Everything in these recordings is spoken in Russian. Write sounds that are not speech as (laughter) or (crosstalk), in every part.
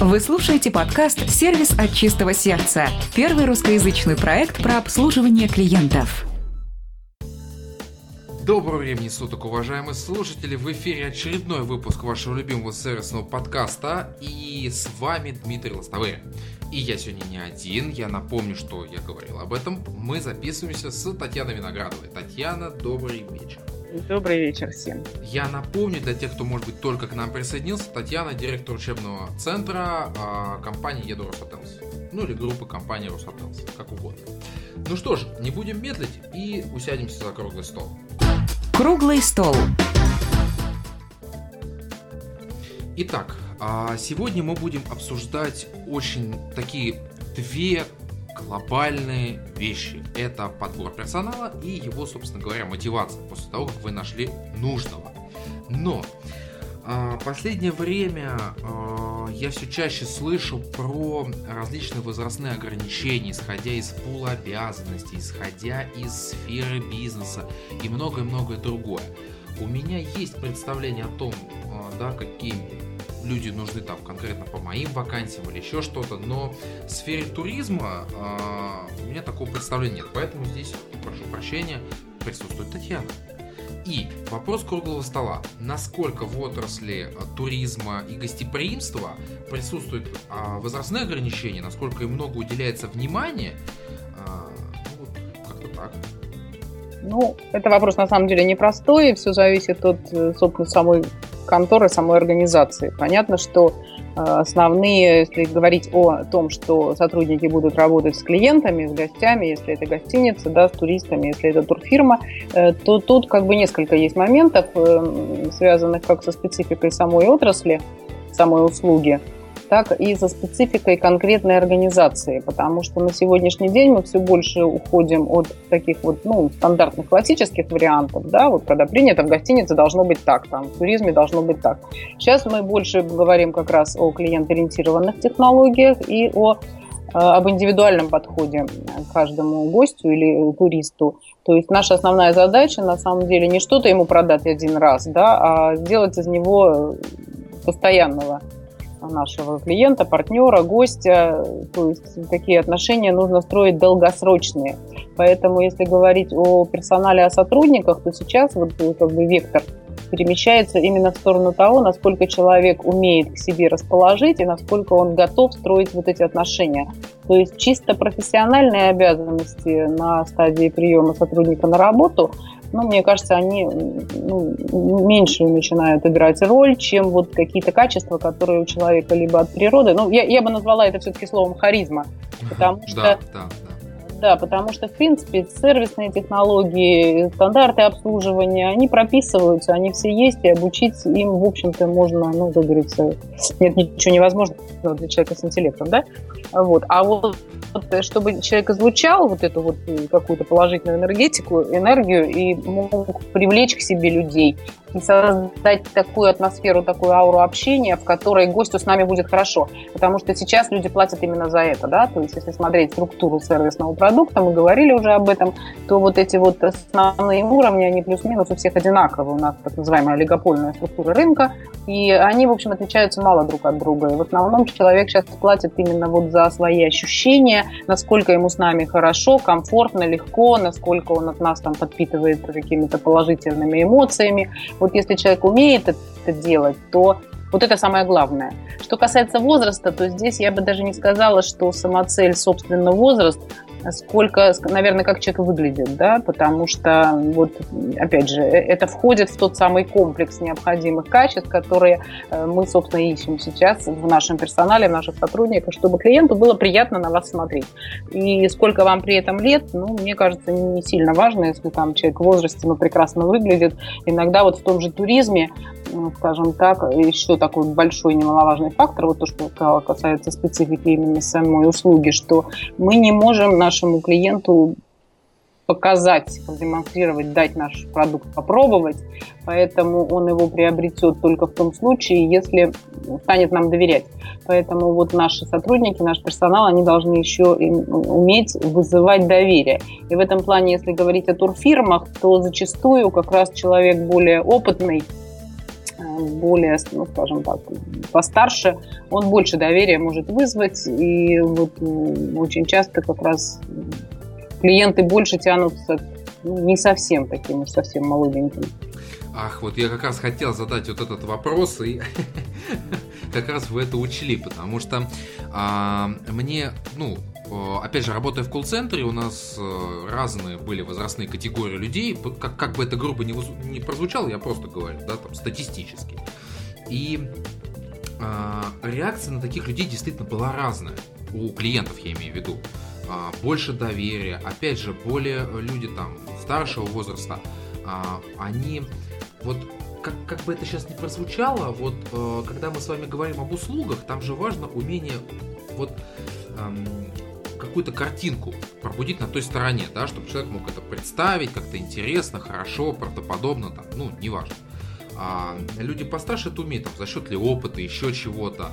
Вы слушаете подкаст «Сервис от чистого сердца» – первый русскоязычный проект про обслуживание клиентов. Доброго времени суток, уважаемые слушатели! В эфире очередной выпуск вашего любимого сервисного подкаста, и с вами Дмитрий Лостовый. И я сегодня не один, я напомню, что я говорил об этом. Мы записываемся с Татьяной Виноградовой. Татьяна, добрый вечер. Добрый вечер всем. Я напомню для тех, кто, может быть, только к нам присоединился, Татьяна, директор учебного центра э, компании Еду Росотелс. Ну или группы компании Росотелс, как угодно. Ну что ж, не будем медлить и усядемся за круглый стол. Круглый стол. Итак, а, сегодня мы будем обсуждать очень такие две глобальные вещи. Это подбор персонала и его, собственно говоря, мотивация после того, как вы нашли нужного. Но а, последнее время а, я все чаще слышу про различные возрастные ограничения, исходя из пула обязанностей, исходя из сферы бизнеса и многое-многое другое. У меня есть представление о том, а, да, какие люди нужны там конкретно по моим вакансиям или еще что-то, но в сфере туризма э, у меня такого представления нет, поэтому здесь, прошу прощения, присутствует Татьяна. И вопрос круглого стола. Насколько в отрасли а, туризма и гостеприимства присутствуют а, возрастные ограничения, насколько им много уделяется внимания, ну, вот, как-то так. Ну, это вопрос на самом деле непростой, все зависит от, э, собственно, самой конторы, самой организации. Понятно, что э, основные, если говорить о том, что сотрудники будут работать с клиентами, с гостями, если это гостиница, да, с туристами, если это турфирма, э, то тут как бы несколько есть моментов, связанных как со спецификой самой отрасли, самой услуги, так и со спецификой конкретной организации, потому что на сегодняшний день мы все больше уходим от таких вот ну, стандартных классических вариантов, да, вот когда принято в гостинице должно быть так, там, в туризме должно быть так. Сейчас мы больше говорим как раз о клиент-ориентированных технологиях и о э, об индивидуальном подходе к каждому гостю или туристу. То есть наша основная задача на самом деле не что-то ему продать один раз, да, а сделать из него постоянного нашего клиента, партнера, гостя. То есть такие отношения нужно строить долгосрочные. Поэтому если говорить о персонале, о сотрудниках, то сейчас вот как бы вектор перемещается именно в сторону того, насколько человек умеет к себе расположить и насколько он готов строить вот эти отношения. То есть чисто профессиональные обязанности на стадии приема сотрудника на работу – ну, мне кажется, они ну, меньше начинают играть роль, чем вот какие-то качества, которые у человека либо от природы. Ну, я, я бы назвала это все-таки словом харизма, потому что да, да, да. Потому что, в принципе, сервисные технологии, стандарты обслуживания, они прописываются, они все есть, и обучить им, в общем-то, можно, ну, как говорится, нет ничего невозможного для человека с интеллектом, да? Вот. А вот чтобы человек излучал вот эту вот какую-то положительную энергетику, энергию и мог привлечь к себе людей, создать такую атмосферу, такую ауру общения, в которой гостю с нами будет хорошо. Потому что сейчас люди платят именно за это, да, то есть если смотреть структуру сервисного продукта, мы говорили уже об этом, то вот эти вот основные уровни, они плюс-минус у всех одинаковые. У нас так называемая олигопольная структура рынка, и они, в общем, отличаются мало друг от друга. И в основном человек сейчас платит именно вот за свои ощущения, насколько ему с нами хорошо, комфортно, легко, насколько он от нас там подпитывает какими-то положительными эмоциями. Вот если человек умеет это делать, то вот это самое главное. Что касается возраста, то здесь я бы даже не сказала, что самоцель, собственно, возраст, сколько, наверное, как человек выглядит, да, потому что, вот, опять же, э, это входит в тот самый комплекс необходимых качеств, которые э, мы, собственно, ищем сейчас в нашем персонале, в наших сотрудниках, чтобы клиенту было приятно на вас смотреть. И сколько вам при этом лет, ну, мне кажется, не сильно важно, если там человек в возрасте, но прекрасно выглядит. Иногда вот в том же туризме, ну, скажем так, еще такой большой немаловажный фактор, вот то, что касается специфики именно самой услуги, что мы не можем нашему клиенту показать, продемонстрировать, дать наш продукт попробовать. Поэтому он его приобретет только в том случае, если станет нам доверять. Поэтому вот наши сотрудники, наш персонал, они должны еще уметь вызывать доверие. И в этом плане, если говорить о турфирмах, то зачастую как раз человек более опытный, более, ну, скажем так, постарше, он больше доверия может вызвать, и вот очень часто как раз клиенты больше тянутся ну, не совсем таким совсем молоденьким. Ах, вот я как раз хотел задать вот этот вопрос, и (laughs) как раз вы это учли, потому что а, мне, ну, опять же, работая в колл-центре, у нас э, разные были возрастные категории людей. Как, как бы это грубо не, не прозвучало, я просто говорю, да, там, статистически. И э, реакция на таких людей действительно была разная. У клиентов, я имею в виду. Э, больше доверия, опять же, более люди там старшего возраста, э, они вот как, как бы это сейчас не прозвучало, вот э, когда мы с вами говорим об услугах, там же важно умение вот эм, какую-то картинку пробудить на той стороне, да, чтобы человек мог это представить как-то интересно, хорошо, правдоподобно, там, ну, неважно. А люди постарше это умеют, там, за счет ли опыта, еще чего-то.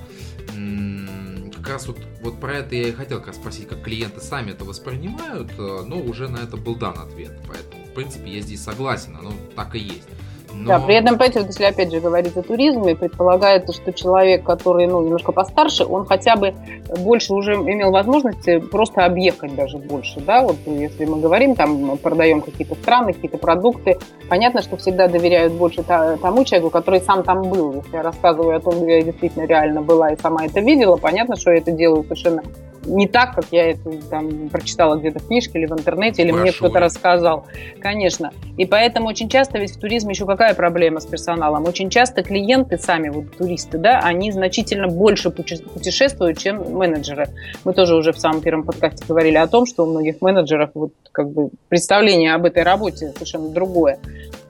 Как раз вот, вот про это я и хотел как раз спросить, как клиенты сами это воспринимают, э, но уже на это был дан ответ. Поэтому, в принципе, я здесь согласен, оно так и есть. Но... Да, при этом, понимаете, если опять же говорить о туризме, предполагается, что человек, который ну, немножко постарше, он хотя бы больше уже имел возможности просто объехать даже больше. Да? Вот если мы говорим, там продаем какие-то страны, какие-то продукты, понятно, что всегда доверяют больше тому человеку, который сам там был. Если я рассказываю о том, где я действительно реально была и сама это видела, понятно, что я это делаю совершенно не так, как я это там прочитала где-то в книжке или в интернете, или Хорошо. мне кто-то рассказал. Конечно. И поэтому очень часто ведь в туризме еще какая проблема с персоналом? Очень часто клиенты сами, вот туристы, да, они значительно больше путешествуют, чем менеджеры. Мы тоже уже в самом первом подкасте говорили о том, что у многих менеджеров вот как бы представление об этой работе совершенно другое.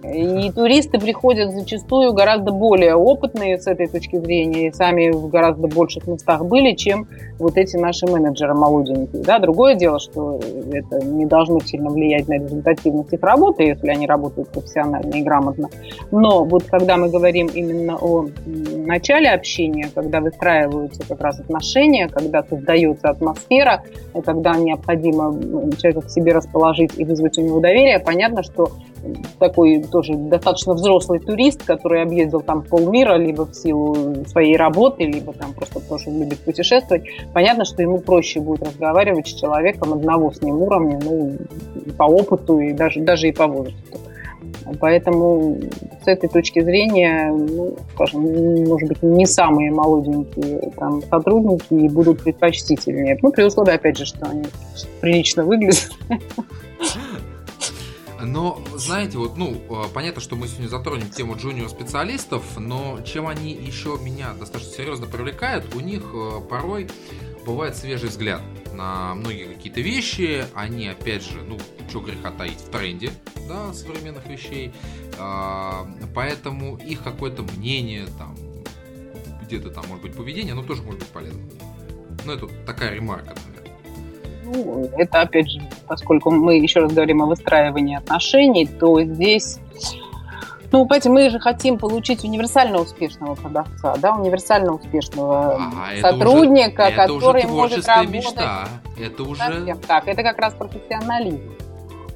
И туристы приходят зачастую гораздо более опытные с этой точки зрения и сами в гораздо больших местах были, чем вот эти наши менеджеры молоденькие. Да? Другое дело, что это не должно сильно влиять на результативность их работы, если они работают профессионально и грамотно. Но вот когда мы говорим именно о начале общения, когда выстраиваются как раз отношения, когда создается атмосфера, когда необходимо человека к себе расположить и вызвать у него доверие, понятно, что такой тоже достаточно взрослый турист, который объездил там полмира, либо в силу своей работы, либо там просто тоже любит путешествовать, понятно, что ему проще будет разговаривать с человеком одного с ним уровня, ну, по опыту и даже, даже и по возрасту. Поэтому с этой точки зрения, ну, скажем, может быть, не самые молоденькие там, сотрудники будут предпочтительнее. Ну, при условии, опять же, что они прилично выглядят. (laughs) Но, знаете, вот, ну, э, понятно, что мы сегодня затронем тему джуниор-специалистов, но чем они еще меня достаточно серьезно привлекают, у них э, порой бывает свежий взгляд на многие какие-то вещи. Они, опять же, ну, что греха таить, в тренде, да, современных вещей. А, поэтому их какое-то мнение, там, где-то там, может быть, поведение, оно тоже может быть полезно. Ну, это такая ремарка, наверное. Ну, это, опять же, поскольку мы еще раз говорим о выстраивании отношений, то здесь ну, понимаете, мы же хотим получить универсально успешного продавца, да, универсально успешного а, сотрудника, это уже, который это уже может работать. Мечта. Это уже... Совсем так, это как раз профессионализм.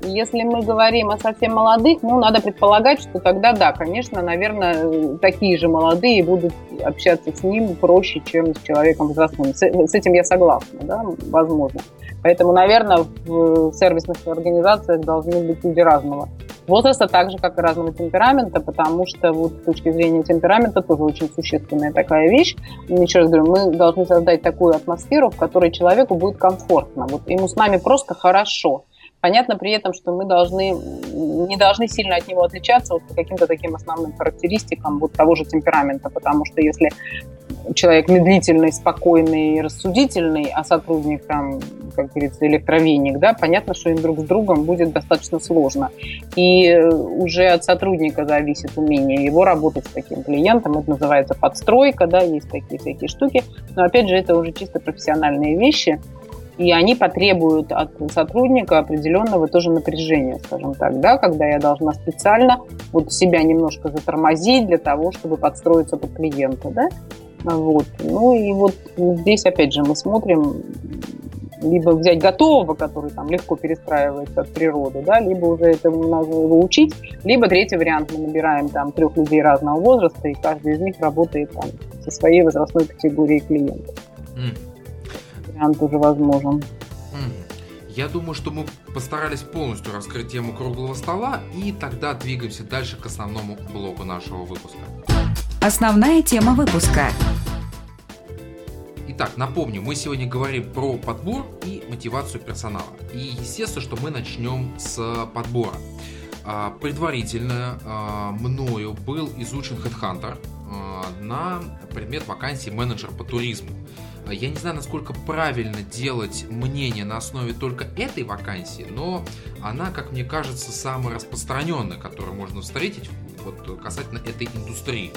Если мы говорим о совсем молодых, ну, надо предполагать, что тогда, да, конечно, наверное, такие же молодые будут общаться с ним проще, чем с человеком взрослым. С, с этим я согласна, да, возможно. Поэтому, наверное, в сервисных организациях должны быть люди разного возраста, так же, как и разного темперамента, потому что вот с точки зрения темперамента тоже очень существенная такая вещь. Еще раз говорю, мы должны создать такую атмосферу, в которой человеку будет комфортно. Вот ему с нами просто хорошо. Понятно при этом, что мы должны, не должны сильно от него отличаться вот по каким-то таким основным характеристикам вот того же темперамента, потому что если человек медлительный, спокойный, рассудительный, а сотрудник там, как говорится, электровеник, да, понятно, что им друг с другом будет достаточно сложно. И уже от сотрудника зависит умение его работать с таким клиентом. Это называется подстройка, да, есть такие всякие штуки. Но опять же, это уже чисто профессиональные вещи – и они потребуют от сотрудника определенного тоже напряжения, скажем так, да, когда я должна специально вот себя немножко затормозить для того, чтобы подстроиться под клиента, да, вот. Ну и вот здесь, опять же, мы смотрим, либо взять готового, который там легко перестраивается от природы, да, либо уже это надо его учить, либо третий вариант, мы набираем там трех людей разного возраста, и каждый из них работает там со своей возрастной категорией клиентов. Mm. Вариант уже возможен. Я думаю, что мы постарались полностью раскрыть тему круглого стола, и тогда двигаемся дальше к основному блоку нашего выпуска. Основная тема выпуска. Итак, напомню, мы сегодня говорим про подбор и мотивацию персонала. И естественно, что мы начнем с подбора. А, предварительно а, мною был изучен HeadHunter на предмет вакансии менеджер по туризму. Я не знаю, насколько правильно делать мнение на основе только этой вакансии, но она, как мне кажется, самая распространенная, которую можно встретить вот, касательно этой индустрии.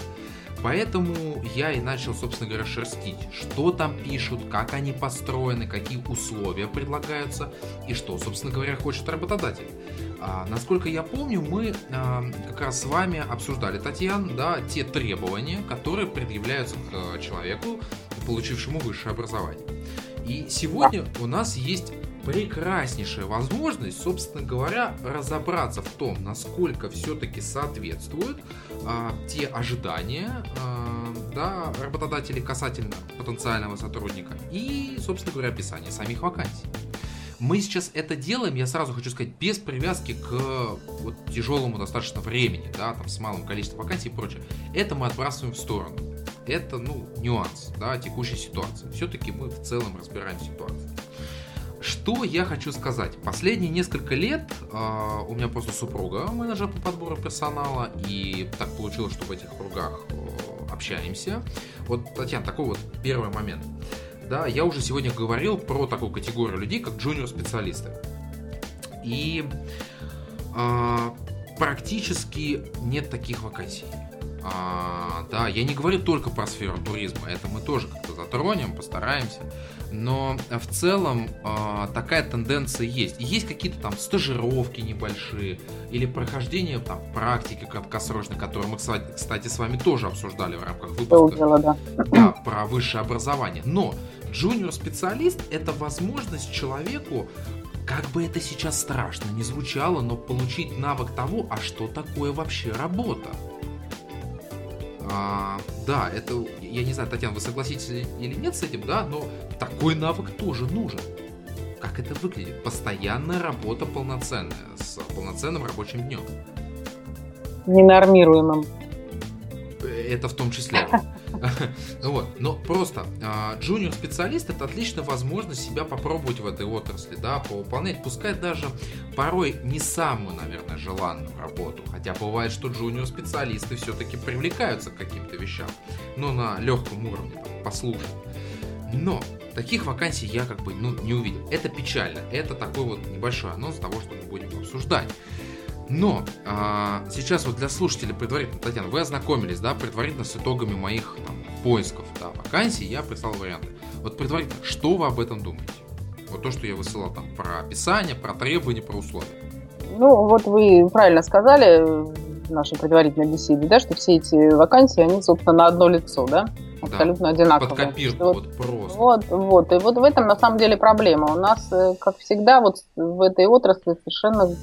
Поэтому я и начал, собственно говоря, шерстить, что там пишут, как они построены, какие условия предлагаются и что, собственно говоря, хочет работодатель. А, насколько я помню, мы а, как раз с вами обсуждали, Татьяна, да, те требования, которые предъявляются к а, человеку, получившему высшее образование. И сегодня у нас есть прекраснейшая возможность, собственно говоря, разобраться в том, насколько все-таки соответствуют а, те ожидания а, да, работодателей касательно потенциального сотрудника и, собственно говоря, описание самих вакансий. Мы сейчас это делаем, я сразу хочу сказать, без привязки к вот, тяжелому достаточно времени, да, там, с малым количеством вакансий и прочее. Это мы отбрасываем в сторону. Это, ну, нюанс, да, текущей ситуации. Все-таки мы в целом разбираем ситуацию. Что я хочу сказать? Последние несколько лет э, у меня просто супруга менеджер по подбору персонала, и так получилось, что в этих кругах э, общаемся. Вот, Татьяна, такой вот первый момент. Да, я уже сегодня говорил про такую категорию людей, как джуниор-специалисты. И э, практически нет таких вакансий. А, да, я не говорю только про сферу туризма, это мы тоже как-то затронем, постараемся. Но в целом а, такая тенденция есть. есть какие-то там стажировки небольшие или прохождение там практики краткосрочной, которую мы, кстати, с вами тоже обсуждали в рамках выпуска дело, да. Да, про высшее образование. Но джуниор-специалист это возможность человеку как бы это сейчас страшно не звучало, но получить навык того, а что такое вообще работа. А, да, это, я не знаю, Татьяна, вы согласитесь или нет с этим, да, но такой навык тоже нужен. Как это выглядит? Постоянная работа полноценная, с полноценным рабочим днем. Ненормируемым. Это в том числе. (laughs) Вот. Но просто джуниор-специалист это отличная возможность себя попробовать в этой отрасли, да, повыполнять, пускай даже порой не самую, наверное, желанную работу. Хотя бывает, что джуниор-специалисты все-таки привлекаются к каким-то вещам, но на легком уровне, там, послушать. Но таких вакансий я как бы ну, не увидел. Это печально. Это такой вот небольшой анонс того, что мы будем обсуждать. Но а, сейчас вот для слушателей предварительно, Татьяна, вы ознакомились, да, предварительно с итогами моих там, поисков да, вакансий, я прислал варианты. Вот предварительно, что вы об этом думаете? Вот то, что я высылал там про описание, про требования, про условия. Ну, вот вы правильно сказали в нашей предварительной беседе, да, что все эти вакансии, они, собственно, на одно лицо, да? Абсолютно да, одинаковые. Под копирку, вот, вот просто. Вот, вот. И вот в этом на самом деле проблема. У нас, э, как всегда, вот в этой отрасли совершенно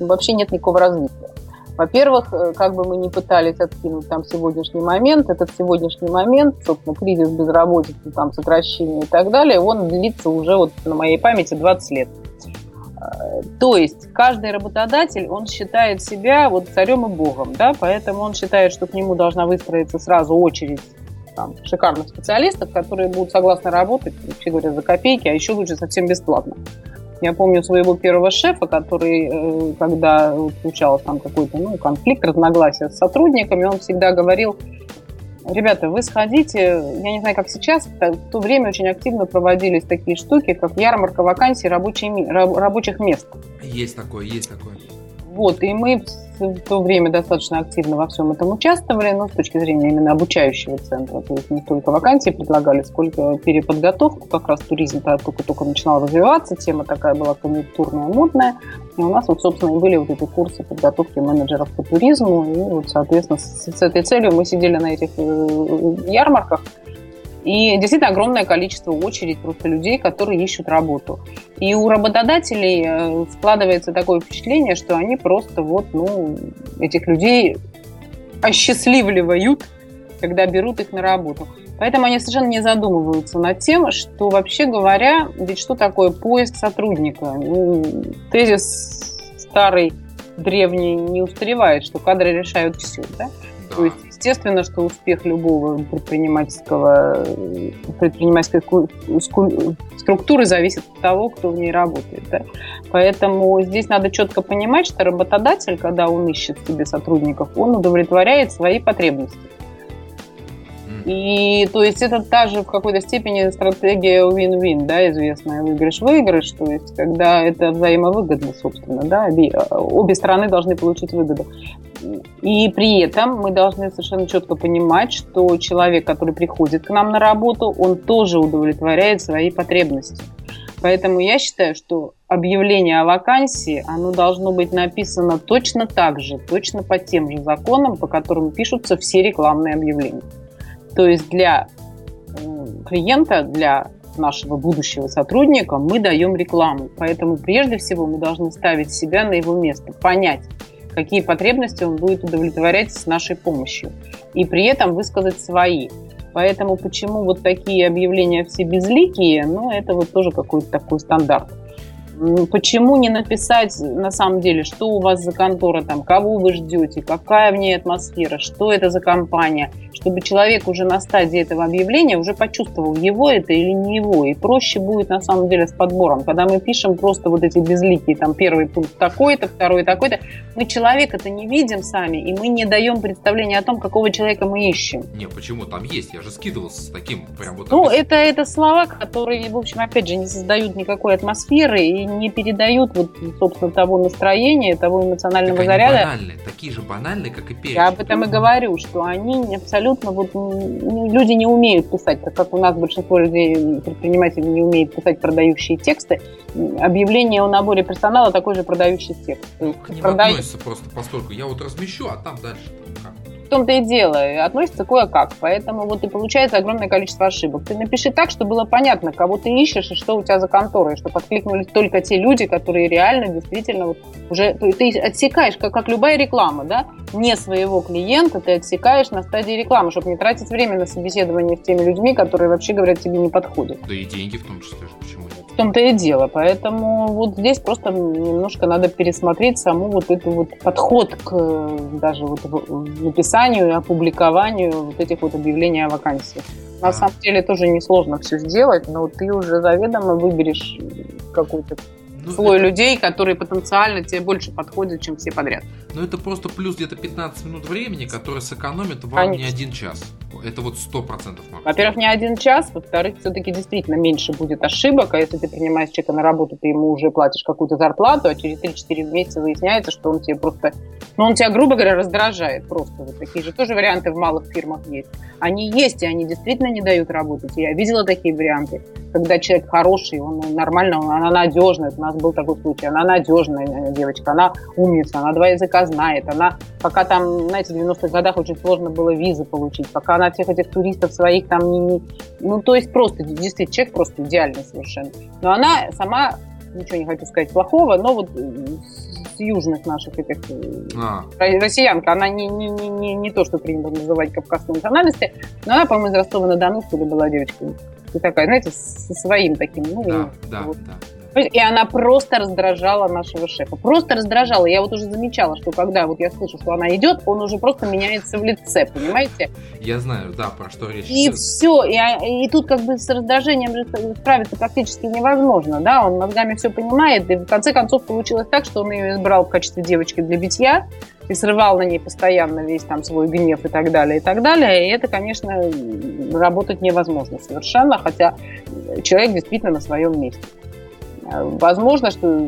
вообще нет никакого развития. Во-первых, э, как бы мы ни пытались откинуть там сегодняшний момент, этот сегодняшний момент, собственно, кризис безработицы, там, сокращение и так далее, он длится уже вот на моей памяти 20 лет. Э, то есть каждый работодатель, он считает себя вот царем и богом, да, поэтому он считает, что к нему должна выстроиться сразу очередь там, шикарных специалистов, которые будут согласны работать, вообще говоря, за копейки, а еще лучше совсем бесплатно. Я помню своего первого шефа, который, э, когда случался там какой-то ну, конфликт, разногласия с сотрудниками, он всегда говорил, ребята, вы сходите, я не знаю, как сейчас, в то время очень активно проводились такие штуки, как ярмарка вакансий рабочих мест. Есть такое, есть такое. Вот, и мы в то время достаточно активно во всем этом участвовали, но с точки зрения именно обучающего центра. То есть не только вакансии предлагали, сколько переподготовку. Как раз туризм только-только начинал развиваться, тема такая была конъюнктурная, модная. И у нас вот, собственно, и были вот эти курсы подготовки менеджеров по туризму. И вот, соответственно, с, с этой целью мы сидели на этих э, ярмарках И действительно огромное количество очередь просто людей, которые ищут работу. И у работодателей э, складывается такое впечатление, что они просто вот, ну, этих людей осчастливливают, когда берут их на работу. Поэтому они совершенно не задумываются над тем, что вообще говоря, ведь что такое поиск сотрудника? Ну, тезис старый, древний не устаревает, что кадры решают все. Да? Да. То есть, естественно, что успех любого предпринимательского, предпринимательской структуры зависит от того, кто в ней работает. Да? Поэтому здесь надо четко понимать, что работодатель, когда он ищет себе сотрудников, он удовлетворяет свои потребности. И то есть это та в какой-то степени стратегия win-win, да, известная выигрыш-выигрыш, то есть когда это взаимовыгодно, собственно, да, обе стороны должны получить выгоду. И при этом мы должны совершенно четко понимать, что человек, который приходит к нам на работу, он тоже удовлетворяет свои потребности. Поэтому я считаю, что объявление о вакансии, оно должно быть написано точно так же, точно по тем же законам, по которым пишутся все рекламные объявления. То есть для клиента, для нашего будущего сотрудника мы даем рекламу. Поэтому прежде всего мы должны ставить себя на его место, понять, какие потребности он будет удовлетворять с нашей помощью. И при этом высказать свои. Поэтому почему вот такие объявления все безликие, ну, это вот тоже какой-то такой стандарт. Почему не написать на самом деле, что у вас за контора, там, кого вы ждете, какая в ней атмосфера, что это за компания, чтобы человек уже на стадии этого объявления уже почувствовал, его это или не его. И проще будет на самом деле с подбором. Когда мы пишем просто вот эти безликие, там, первый пункт такой-то, второй такой-то, мы человека-то не видим сами, и мы не даем представления о том, какого человека мы ищем. Не, почему? Там есть, я же скидывался с таким прям вот... Ну, это, это слова, которые, в общем, опять же, не создают никакой атмосферы и не передают вот, собственно, того настроения, того эмоционального так заряда. Банальные, такие же банальные, как и перечень. Я об этом и говорю, что они абсолютно вот люди не умеют писать, так как у нас большинство людей, предпринимателей не умеет писать продающие тексты. Объявление о наборе персонала такой же продающий текст. К ним продай... относится просто постольку. Я вот размещу, а там дальше том-то и дело, относится кое-как. Поэтому вот и получается огромное количество ошибок. Ты напиши так, чтобы было понятно, кого ты ищешь и что у тебя за контора, и чтобы откликнулись только те люди, которые реально, действительно, вот уже ты, отсекаешь, как, как любая реклама, да, не своего клиента ты отсекаешь на стадии рекламы, чтобы не тратить время на собеседование с теми людьми, которые вообще говорят тебе не подходят. Да и деньги в том числе, почему том-то и дело. Поэтому вот здесь просто немножко надо пересмотреть саму вот эту вот подход к даже вот написанию и опубликованию вот этих вот объявлений о вакансиях. На самом деле тоже несложно все сделать, но ты уже заведомо выберешь какую-то ну, слой это... людей, которые потенциально тебе больше подходят, чем все подряд. Ну, это просто плюс где-то 15 минут времени, которые сэкономят вам Конечно. не один час. Это вот 100% Во-первых, не один час, во-вторых, все-таки действительно меньше будет ошибок, а если ты принимаешь человека на работу, ты ему уже платишь какую-то зарплату, а через 3-4 месяца выясняется, что он тебе просто, ну, он тебя, грубо говоря, раздражает просто. Вот такие же тоже варианты в малых фирмах есть. Они есть, и они действительно не дают работать. Я видела такие варианты, когда человек хороший, он нормально, она надежная. Нас был такой случай. Она надежная девочка, она умница, она два языка знает. Она, пока там, знаете, в 90-х годах очень сложно было визы получить, пока она всех этих туристов своих там не, не... Ну, то есть просто, действительно, человек просто идеальный совершенно. Но она сама, ничего не хочу сказать плохого, но вот с южных наших этих э, а. россиянка, она не, не, не, не, не то, что принято называть кавказской национальности, но она, по-моему, из Ростова-на-Дону, что ли, была девочка. И такая, знаете, со своим таким, ну, да, да, вот. да. И она просто раздражала нашего шефа. Просто раздражала. Я вот уже замечала, что когда вот я слышу, что она идет, он уже просто меняется в лице, понимаете? Я знаю, да, про что речь. И все. И, а, и тут как бы с раздражением справиться практически невозможно. Да, он мозгами все понимает. И в конце концов получилось так, что он ее избрал в качестве девочки для битья и срывал на ней постоянно весь там свой гнев и так далее, и так далее. И это, конечно, работать невозможно совершенно, хотя человек действительно на своем месте. Возможно, что,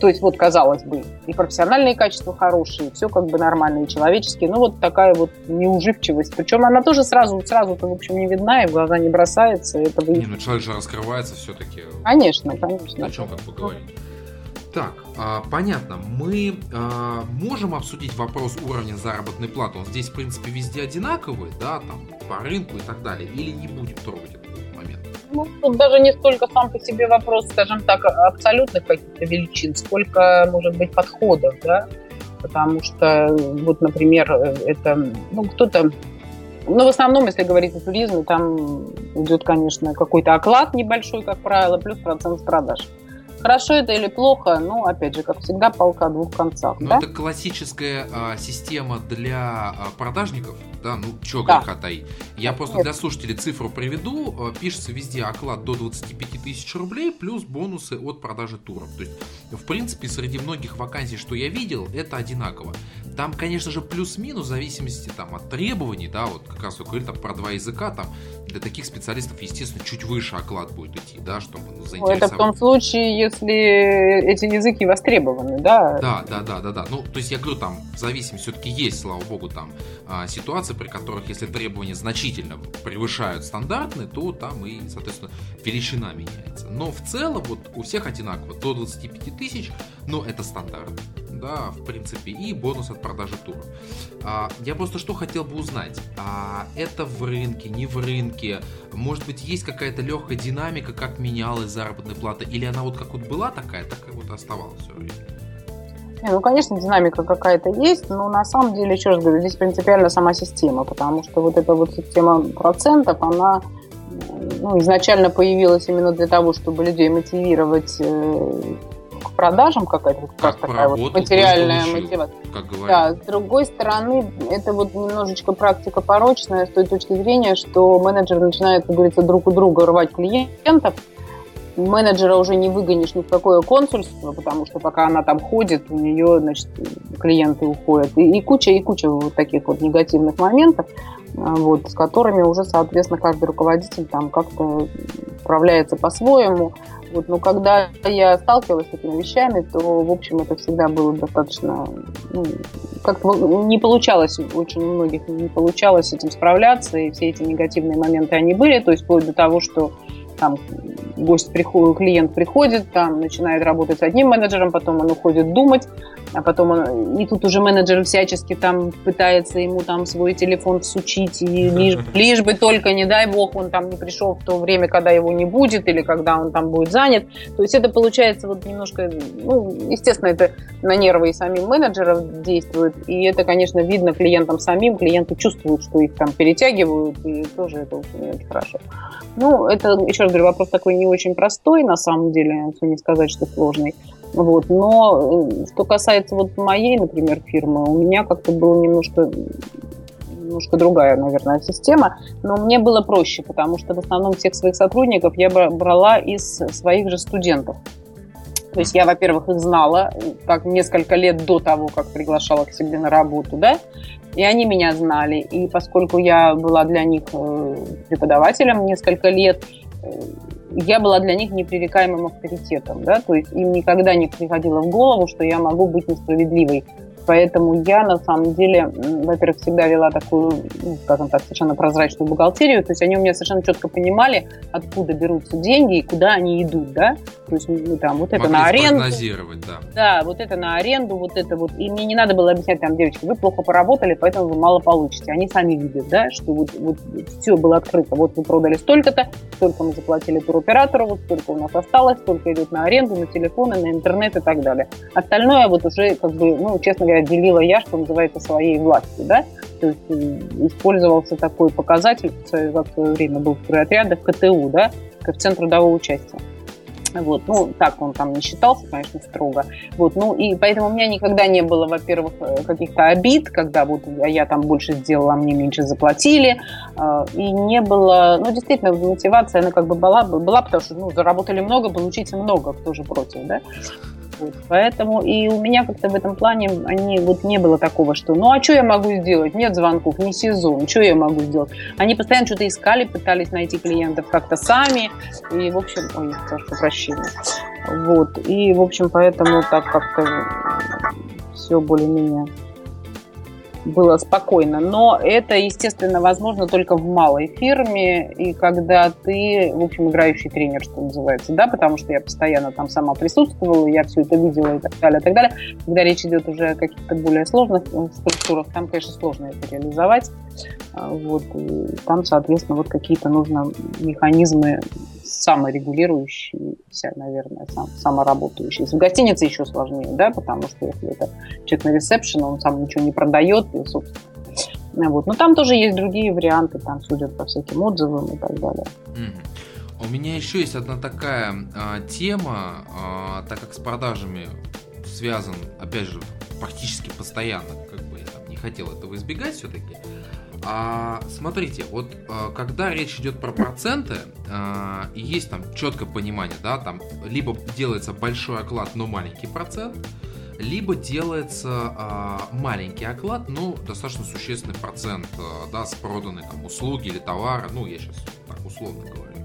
то есть вот казалось бы, и профессиональные качества хорошие, все как бы нормально, и человеческие, но вот такая вот неуживчивость. Причем она тоже сразу, сразу-то, в общем, не видна, и в глаза не бросается. Это вы... Не, ну человек же раскрывается все-таки. Конечно, конечно. О чем как бы говорить. Так, а, понятно. Мы а, можем обсудить вопрос уровня заработной платы. Он здесь, в принципе, везде одинаковый, да, там, по рынку и так далее. Или не будем трогать момент? Ну, тут даже не столько сам по себе вопрос, скажем так, абсолютных каких-то величин, сколько, может быть, подходов, да, потому что, вот, например, это, ну, кто-то ну, в основном, если говорить о туризме, там идет, конечно, какой-то оклад небольшой, как правило, плюс процент с продаж. Хорошо это или плохо, ну, опять же, как всегда, палка о двух концах. Ну, да? это классическая а, система для а, продажников, да, ну, чё да. греха таить. Я просто Нет. для слушателей цифру приведу. А, пишется везде оклад до 25 тысяч рублей, плюс бонусы от продажи туров. То есть, в принципе, среди многих вакансий, что я видел, это одинаково. Там, конечно же, плюс-минус, в зависимости там, от требований, да, вот как раз вы говорили там, про два языка, там для таких специалистов, естественно, чуть выше оклад будет идти, да, чтобы ну, заинтересовать. Это в том случае, если эти языки востребованы, да? Да, да, да, да, да. Ну, то есть я говорю, там, в зависимости все-таки есть, слава богу, там а, ситуации, при которых, если требования значительно превышают стандартные, то там и, соответственно, величина меняется. Но в целом, вот у всех одинаково, до 25 тысяч, но это стандарт да, в принципе, и бонус от продажи туров. А, я просто что хотел бы узнать, а это в рынке, не в рынке, может быть, есть какая-то легкая динамика, как менялась заработная плата, или она вот как вот была такая, так и вот оставалась все время? Не, ну, конечно, динамика какая-то есть, но на самом деле, еще раз говорю, здесь принципиально сама система, потому что вот эта вот система процентов, она ну, изначально появилась именно для того, чтобы людей мотивировать э, продажам какая-то как раз такая вот материальная мотивация. Как да, с другой стороны, это вот немножечко практика порочная с той точки зрения, что менеджер начинает, как говорится, друг у друга рвать клиентов, менеджера уже не выгонишь ни в какое консульство, потому что пока она там ходит, у нее, значит, клиенты уходят. И, и куча, и куча вот таких вот негативных моментов, а, вот, с которыми уже, соответственно, каждый руководитель там как-то справляется по-своему. Вот, но когда я сталкивалась с такими вещами, то, в общем, это всегда было достаточно... Ну, как-то не получалось, очень у многих не получалось с этим справляться, и все эти негативные моменты, они были, то есть вплоть до того, что там гость приходит, клиент приходит, там начинает работать с одним менеджером, потом он уходит думать, а потом он, и тут уже менеджер всячески там пытается ему там свой телефон всучить, и (laughs) лишь, лишь бы только, не дай бог, он там не пришел в то время, когда его не будет, или когда он там будет занят. То есть это получается вот немножко, ну, естественно, это на нервы и самим менеджеров действует, и это, конечно, видно клиентам самим, клиенты чувствуют, что их там перетягивают, и тоже это очень, очень хорошо. Ну, это, еще раз говорю, вопрос такой не очень простой, на самом деле, не сказать, что сложный. Вот. Но э, что касается вот моей, например, фирмы, у меня как-то было немножко немножко другая, наверное, система, но мне было проще, потому что в основном всех своих сотрудников я брала из своих же студентов. То есть я, во-первых, их знала как несколько лет до того, как приглашала к себе на работу, да, и они меня знали. И поскольку я была для них э, преподавателем несколько лет, э, я была для них непререкаемым авторитетом, да, то есть им никогда не приходило в голову, что я могу быть несправедливой Поэтому я, на самом деле, во-первых, всегда вела такую, ну, скажем так, совершенно прозрачную бухгалтерию. То есть они у меня совершенно четко понимали, откуда берутся деньги и куда они идут, да. То есть ну, там вот это Могли на аренду. да. Да, вот это на аренду, вот это вот. И мне не надо было объяснять там, девочки, вы плохо поработали, поэтому вы мало получите. Они сами видят, да, что вот, вот все было открыто. Вот вы продали столько-то, столько мы заплатили туроператору, вот столько у нас осталось, столько идет на аренду, на телефоны, на интернет и так далее. Остальное вот уже, как бы, ну, честно говоря, делила я, что называется, своей властью, да, то есть использовался такой показатель, в свое время был в стройотрядах, КТУ, да, коэффициент трудового участия. Вот, ну, так он там не считался, конечно, строго. Вот, ну, и поэтому у меня никогда не было, во-первых, э, каких-то обид, когда вот я там больше сделала, а мне меньше заплатили. Э, и не было, ну, действительно, мотивация, она как бы была, была потому что, ну, заработали много, получите много, кто же против, да? Вот. Поэтому и у меня как-то в этом плане они, вот не было такого, что ну а что я могу сделать? Нет звонков, не сезон, что я могу сделать? Они постоянно что-то искали, пытались найти клиентов как-то сами. И, в общем, ой, прошу прощения. Вот. И, в общем, поэтому так как-то все более-менее было спокойно. Но это, естественно, возможно только в малой фирме и когда ты, в общем, играющий тренер, что называется, да, потому что я постоянно там сама присутствовала, я все это видела и так далее, и так далее. Когда речь идет уже о каких-то более сложных э, структурах, там, конечно, сложно это реализовать. А, вот, и там, соответственно, вот какие-то нужно механизмы саморегулирующиеся, наверное, сам, самоработающиеся. В гостинице еще сложнее, да, потому что если это человек на ресепшене, он сам ничего не продает, и, собственно, вот. Но там тоже есть другие варианты, там судят по всяким отзывам и так далее. У меня еще есть одна такая а, тема, а, так как с продажами связан, опять же, практически постоянно, как бы я там не хотел этого избегать все-таки. А, смотрите, вот а, когда речь идет про проценты, а, есть там четкое понимание, да, там либо делается большой оклад, но маленький процент, либо делается а, маленький оклад, но достаточно существенный процент, а, да, с проданной там услуги или товара, ну, я сейчас так условно говорю.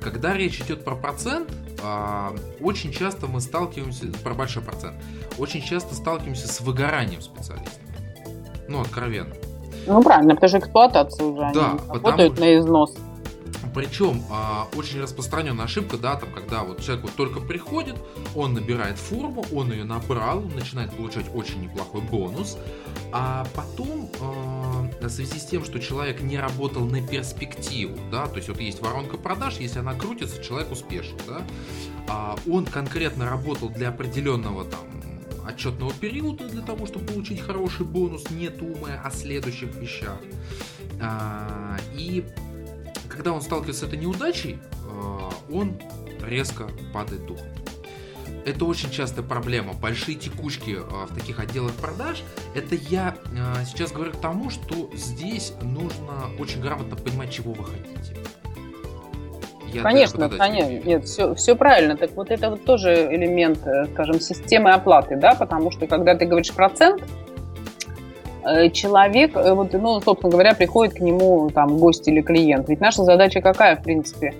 Когда речь идет про процент, а, очень часто мы сталкиваемся, про большой процент, очень часто сталкиваемся с выгоранием специалистов. Ну, откровенно. Ну, правильно, потому что эксплуатация уже, да, они работают на износ. Причем а, очень распространенная ошибка, да, там, когда вот человек вот только приходит, он набирает форму, он ее набрал, начинает получать очень неплохой бонус, а потом а, в связи с тем, что человек не работал на перспективу, да, то есть вот есть воронка продаж, если она крутится, человек успешен, да, а, он конкретно работал для определенного там отчетного периода для того, чтобы получить хороший бонус, не думая о следующих вещах. А, и когда он сталкивается с этой неудачей, а, он резко падает духом. Это очень частая проблема. Большие текучки а, в таких отделах продаж. Это я сейчас говорю к тому, что здесь нужно очень грамотно понимать, чего вы хотите. Я конечно, конечно. Нет, все, все правильно. Так вот это вот тоже элемент, э, скажем, системы оплаты, да, потому что когда ты говоришь процент, э, человек, э, вот, ну, собственно говоря, приходит к нему там гость или клиент. Ведь наша задача какая, в принципе?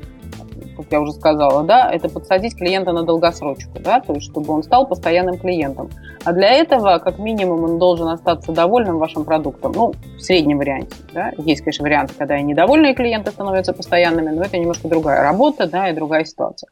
Как я уже сказала, да, это подсадить клиента на долгосрочку, да, то есть чтобы он стал постоянным клиентом. А для этого, как минимум, он должен остаться довольным вашим продуктом, ну, в среднем варианте, да. Есть, конечно, варианты, когда и недовольные клиенты становятся постоянными, но это немножко другая работа, да, и другая ситуация.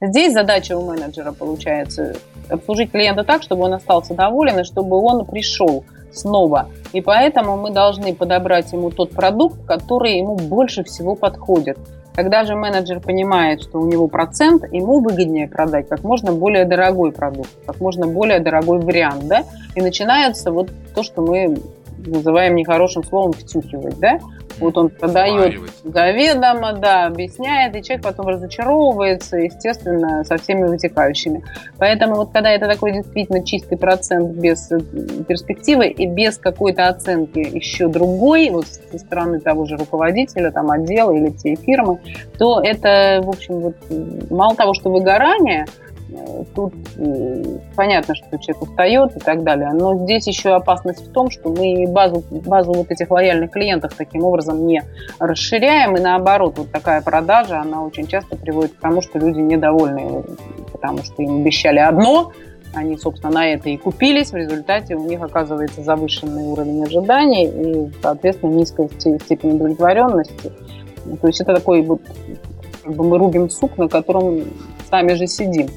Здесь задача у менеджера получается обслужить клиента так, чтобы он остался доволен и чтобы он пришел снова. И поэтому мы должны подобрать ему тот продукт, который ему больше всего подходит. Когда же менеджер понимает, что у него процент, ему выгоднее продать как можно более дорогой продукт, как можно более дорогой вариант, да, и начинается вот то, что мы называем нехорошим словом втюхивать, да, вот он продает заведомо, да, объясняет, и человек потом разочаровывается, естественно, со всеми вытекающими. Поэтому вот когда это такой действительно чистый процент без э, перспективы и без какой-то оценки еще другой, вот со стороны того же руководителя, там, отдела или всей фирмы, то это, в общем, вот мало того, что выгорание – Тут понятно, что человек устает и так далее. Но здесь еще опасность в том, что мы базу, базу вот этих лояльных клиентов таким образом не расширяем. И наоборот, вот такая продажа, она очень часто приводит к тому, что люди недовольны, потому что им обещали одно, они, собственно, на это и купились. В результате у них оказывается завышенный уровень ожиданий и, соответственно, низкая степень удовлетворенности. То есть это такой вот мы рубим сук, на котором сами же сидим.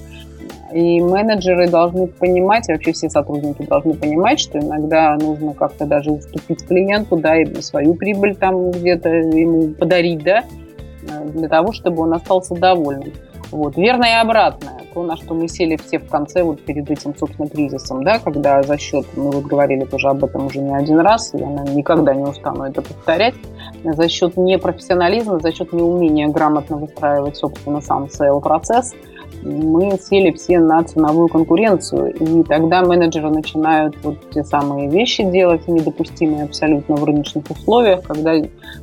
И менеджеры должны понимать, и вообще все сотрудники должны понимать, что иногда нужно как-то даже уступить клиенту, да, и свою прибыль там где-то ему подарить, да, для того, чтобы он остался довольным. Вот. Верно и обратное. То, на что мы сели все в конце вот перед этим, собственно, кризисом, да, когда за счет, мы вот говорили тоже об этом уже не один раз, я наверное, никогда не устану это повторять, за счет непрофессионализма, за счет неумения грамотно выстраивать, собственно, сам sale -процесс – мы сели все на ценовую конкуренцию, и тогда менеджеры начинают вот те самые вещи делать, недопустимые абсолютно в рыночных условиях, когда,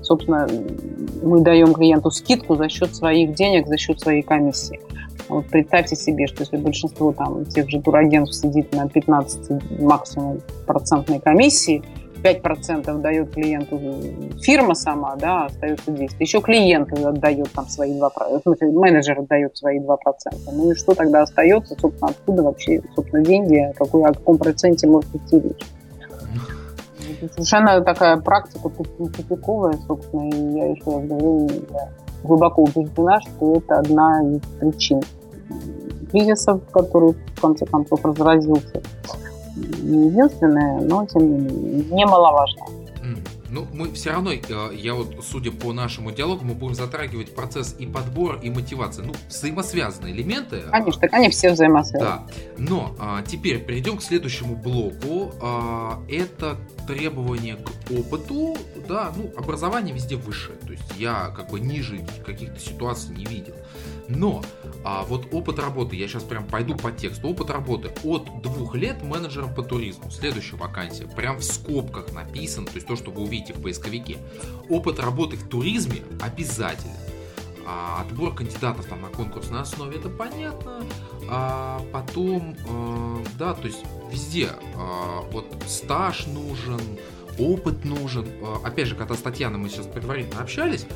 собственно, мы даем клиенту скидку за счет своих денег, за счет своей комиссии. Вот представьте себе, что если большинство там тех же турагентов сидит на 15 максимум процентной комиссии, 5% дает клиенту фирма сама, да, остается 10. Еще клиент отдает там свои 2%, в смысле, менеджер отдает свои 2%. Ну и что тогда остается, собственно, откуда вообще, собственно, деньги, какой, о каком проценте может идти речь? Совершенно такая практика тупиковая, собственно, и я еще раз говорю, я глубоко убеждена, что это одна из причин кризиса, который в конце концов разразился. Не единственное, но тем не менее, немаловажное. Ну, мы все равно, э, я вот, судя по нашему диалогу, мы будем затрагивать процесс и подбора, и мотивации. Ну, взаимосвязанные элементы. Конечно, так они все взаимосвязаны. Да. Но а, теперь перейдем к следующему блоку. А, это требование к опыту. Да, ну, образование везде выше. То есть я как бы ниже каких-то ситуаций не видел. Но а вот опыт работы, я сейчас прям пойду по тексту, опыт работы от двух лет менеджером по туризму. Следующая вакансия, прям в скобках написан, то есть то, что вы увидите в поисковике. Опыт работы в туризме обязательно. А отбор кандидатов там на конкурсной основе, это понятно. А потом, э, да, то есть везде э, вот стаж нужен, опыт нужен. А, опять же, когда с Татьяной мы сейчас предварительно общались,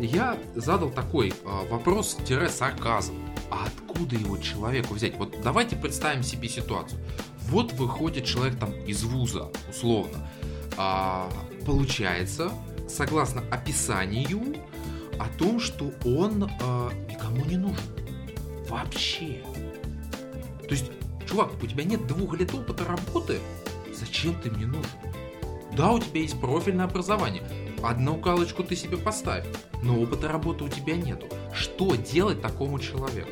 я задал такой а, вопрос-сарказм. А откуда его человеку взять? Вот давайте представим себе ситуацию. Вот выходит человек там из вуза, условно. А, получается, согласно описанию, о том, что он а, никому не нужен. Вообще. То есть, чувак, у тебя нет двух лет опыта работы, зачем ты мне нужен? Да, у тебя есть профильное образование. Одну галочку ты себе поставь, но опыта работы у тебя нету. Что делать такому человеку?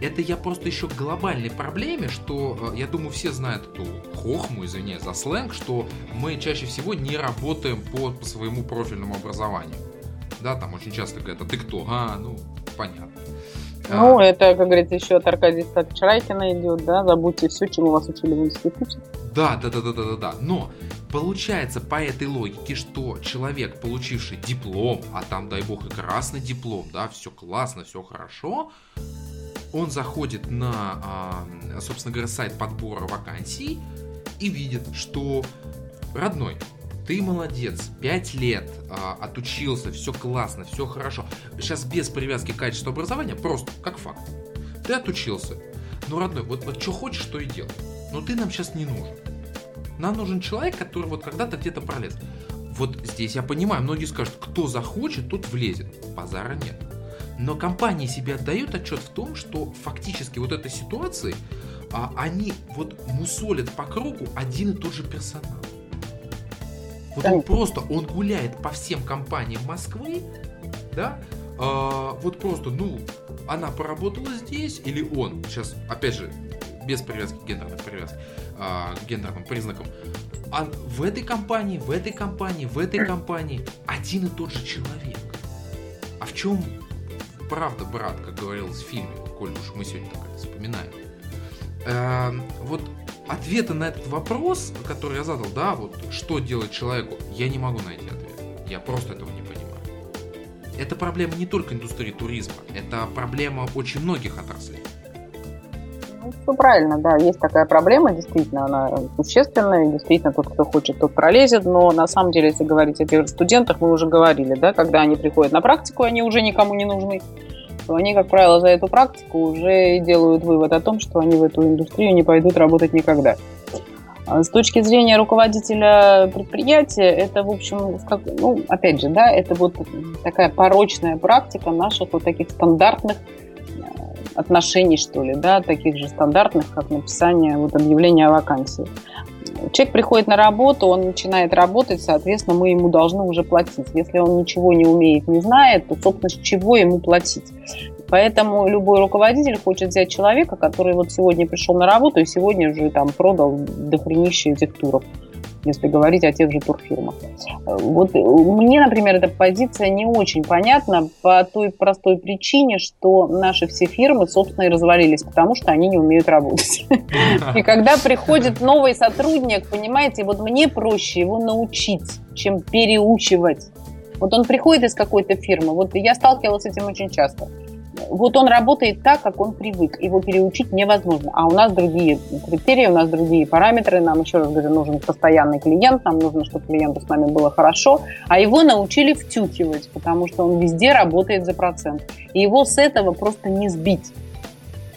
Это я просто еще к глобальной проблеме, что, э, я думаю, все знают эту хохму, извини за сленг, что мы чаще всего не работаем по, по своему профильному образованию. Да, там очень часто говорят, а ты кто? А, ну, понятно. Ну, а... это, как говорится, еще от Аркадия Чарайкина идет, да, забудьте все, чему вас учили в институте. Да, да, да, да, да, да, да. Но получается по этой логике, что человек, получивший диплом, а там, дай бог, и красный диплом, да, все классно, все хорошо, он заходит на, а, собственно говоря, сайт подбора вакансий и видит, что родной, ты молодец, 5 лет а, отучился, все классно, все хорошо. Сейчас без привязки к качеству образования, просто как факт. Ты отучился. Ну, родной, вот, вот что хочешь, то и делай. Но ты нам сейчас не нужен. Нам нужен человек, который вот когда-то где-то пролез. Вот здесь я понимаю, многие скажут, кто захочет, тот влезет. Базара нет. Но компании себе отдают отчет в том, что фактически вот этой ситуации а, они вот мусолят по кругу один и тот же персонал. Вот он просто, он гуляет по всем компаниям Москвы, да, а, вот просто, ну, она поработала здесь, или он, сейчас, опять же, без привязки к гендерных привязок, а, к гендерным признакам, а в этой компании, в этой компании, в этой компании один и тот же человек. А в чем правда, брат, как говорилось в фильме, коль уж мы сегодня так вспоминаем. Э, вот ответа на этот вопрос, который я задал, да, вот что делать человеку, я не могу найти ответ. Я просто этого не понимаю. Это проблема не только индустрии туризма, это проблема очень многих отраслей. Ну, все правильно, да, есть такая проблема, действительно, она существенная, действительно, тот, кто хочет, тот пролезет, но на самом деле, если говорить о тех студентах, мы уже говорили, да, когда они приходят на практику, они уже никому не нужны, то они, как правило, за эту практику уже делают вывод о том, что они в эту индустрию не пойдут работать никогда. А с точки зрения руководителя предприятия, это, в общем, ну, опять же, да, это вот такая порочная практика наших вот таких стандартных отношений, что ли, да, таких же стандартных, как написание вот, объявления о вакансии. Человек приходит на работу, он начинает работать, соответственно, мы ему должны уже платить. Если он ничего не умеет, не знает, то, собственно, с чего ему платить? Поэтому любой руководитель хочет взять человека, который вот сегодня пришел на работу и сегодня уже там продал дохренище этих туров если говорить о тех же турфирмах. Вот мне, например, эта позиция не очень понятна по той простой причине, что наши все фирмы, собственно, и развалились, потому что они не умеют работать. (laughs) И когда приходит новый сотрудник, понимаете, вот мне проще его научить, чем переучивать. Вот он приходит из какой-то фирмы, вот я сталкивалась с этим очень часто вот он работает так, как он привык. Его переучить невозможно. А у нас другие критерии, у нас другие параметры. Нам, еще раз говорю, нужен постоянный клиент, нам нужно, чтобы клиенту с нами было хорошо. А его научили втюхивать, потому что он везде работает за процент. И его с этого просто не сбить.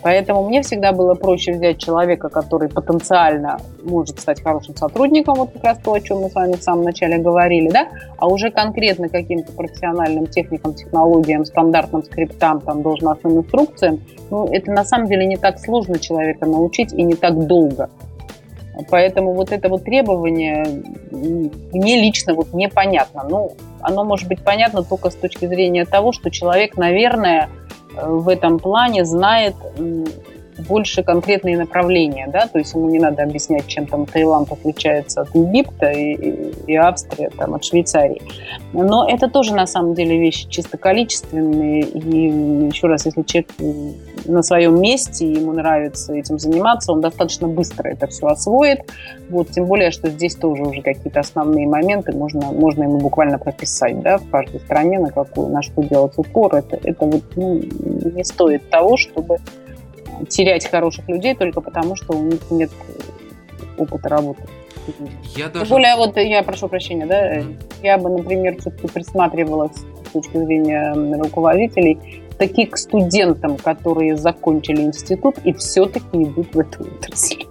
Поэтому мне всегда было проще взять человека, который потенциально может стать хорошим сотрудником, вот как раз то, о чем мы с вами в самом начале говорили, да, а уже конкретно каким-то профессиональным техникам, технологиям, стандартным скриптам, там, должностным инструкциям, ну, это на самом деле не так сложно человека научить и не так долго. Поэтому вот это вот требование мне лично вот непонятно. Ну, оно может быть понятно только с точки зрения того, что человек, наверное, в этом плане знает больше конкретные направления, да, то есть ему не надо объяснять, чем там Таиланд отличается от Египта и, и, Австрия там, от Швейцарии. Но это тоже на самом деле вещи чисто количественные, и еще раз, если человек на своем месте, ему нравится этим заниматься, он достаточно быстро это все освоит, вот, тем более, что здесь тоже уже какие-то основные моменты можно, можно ему буквально прописать, да, в каждой стране, на какую, на что делать упор, это, это вот ну, не стоит того, чтобы терять хороших людей только потому, что у них нет опыта работы. Я даже... Тем более, вот я прошу прощения, да, mm-hmm. я бы, например, все-таки присматривалась с точки зрения руководителей таких к студентам, которые закончили институт и все-таки идут в эту отрасль.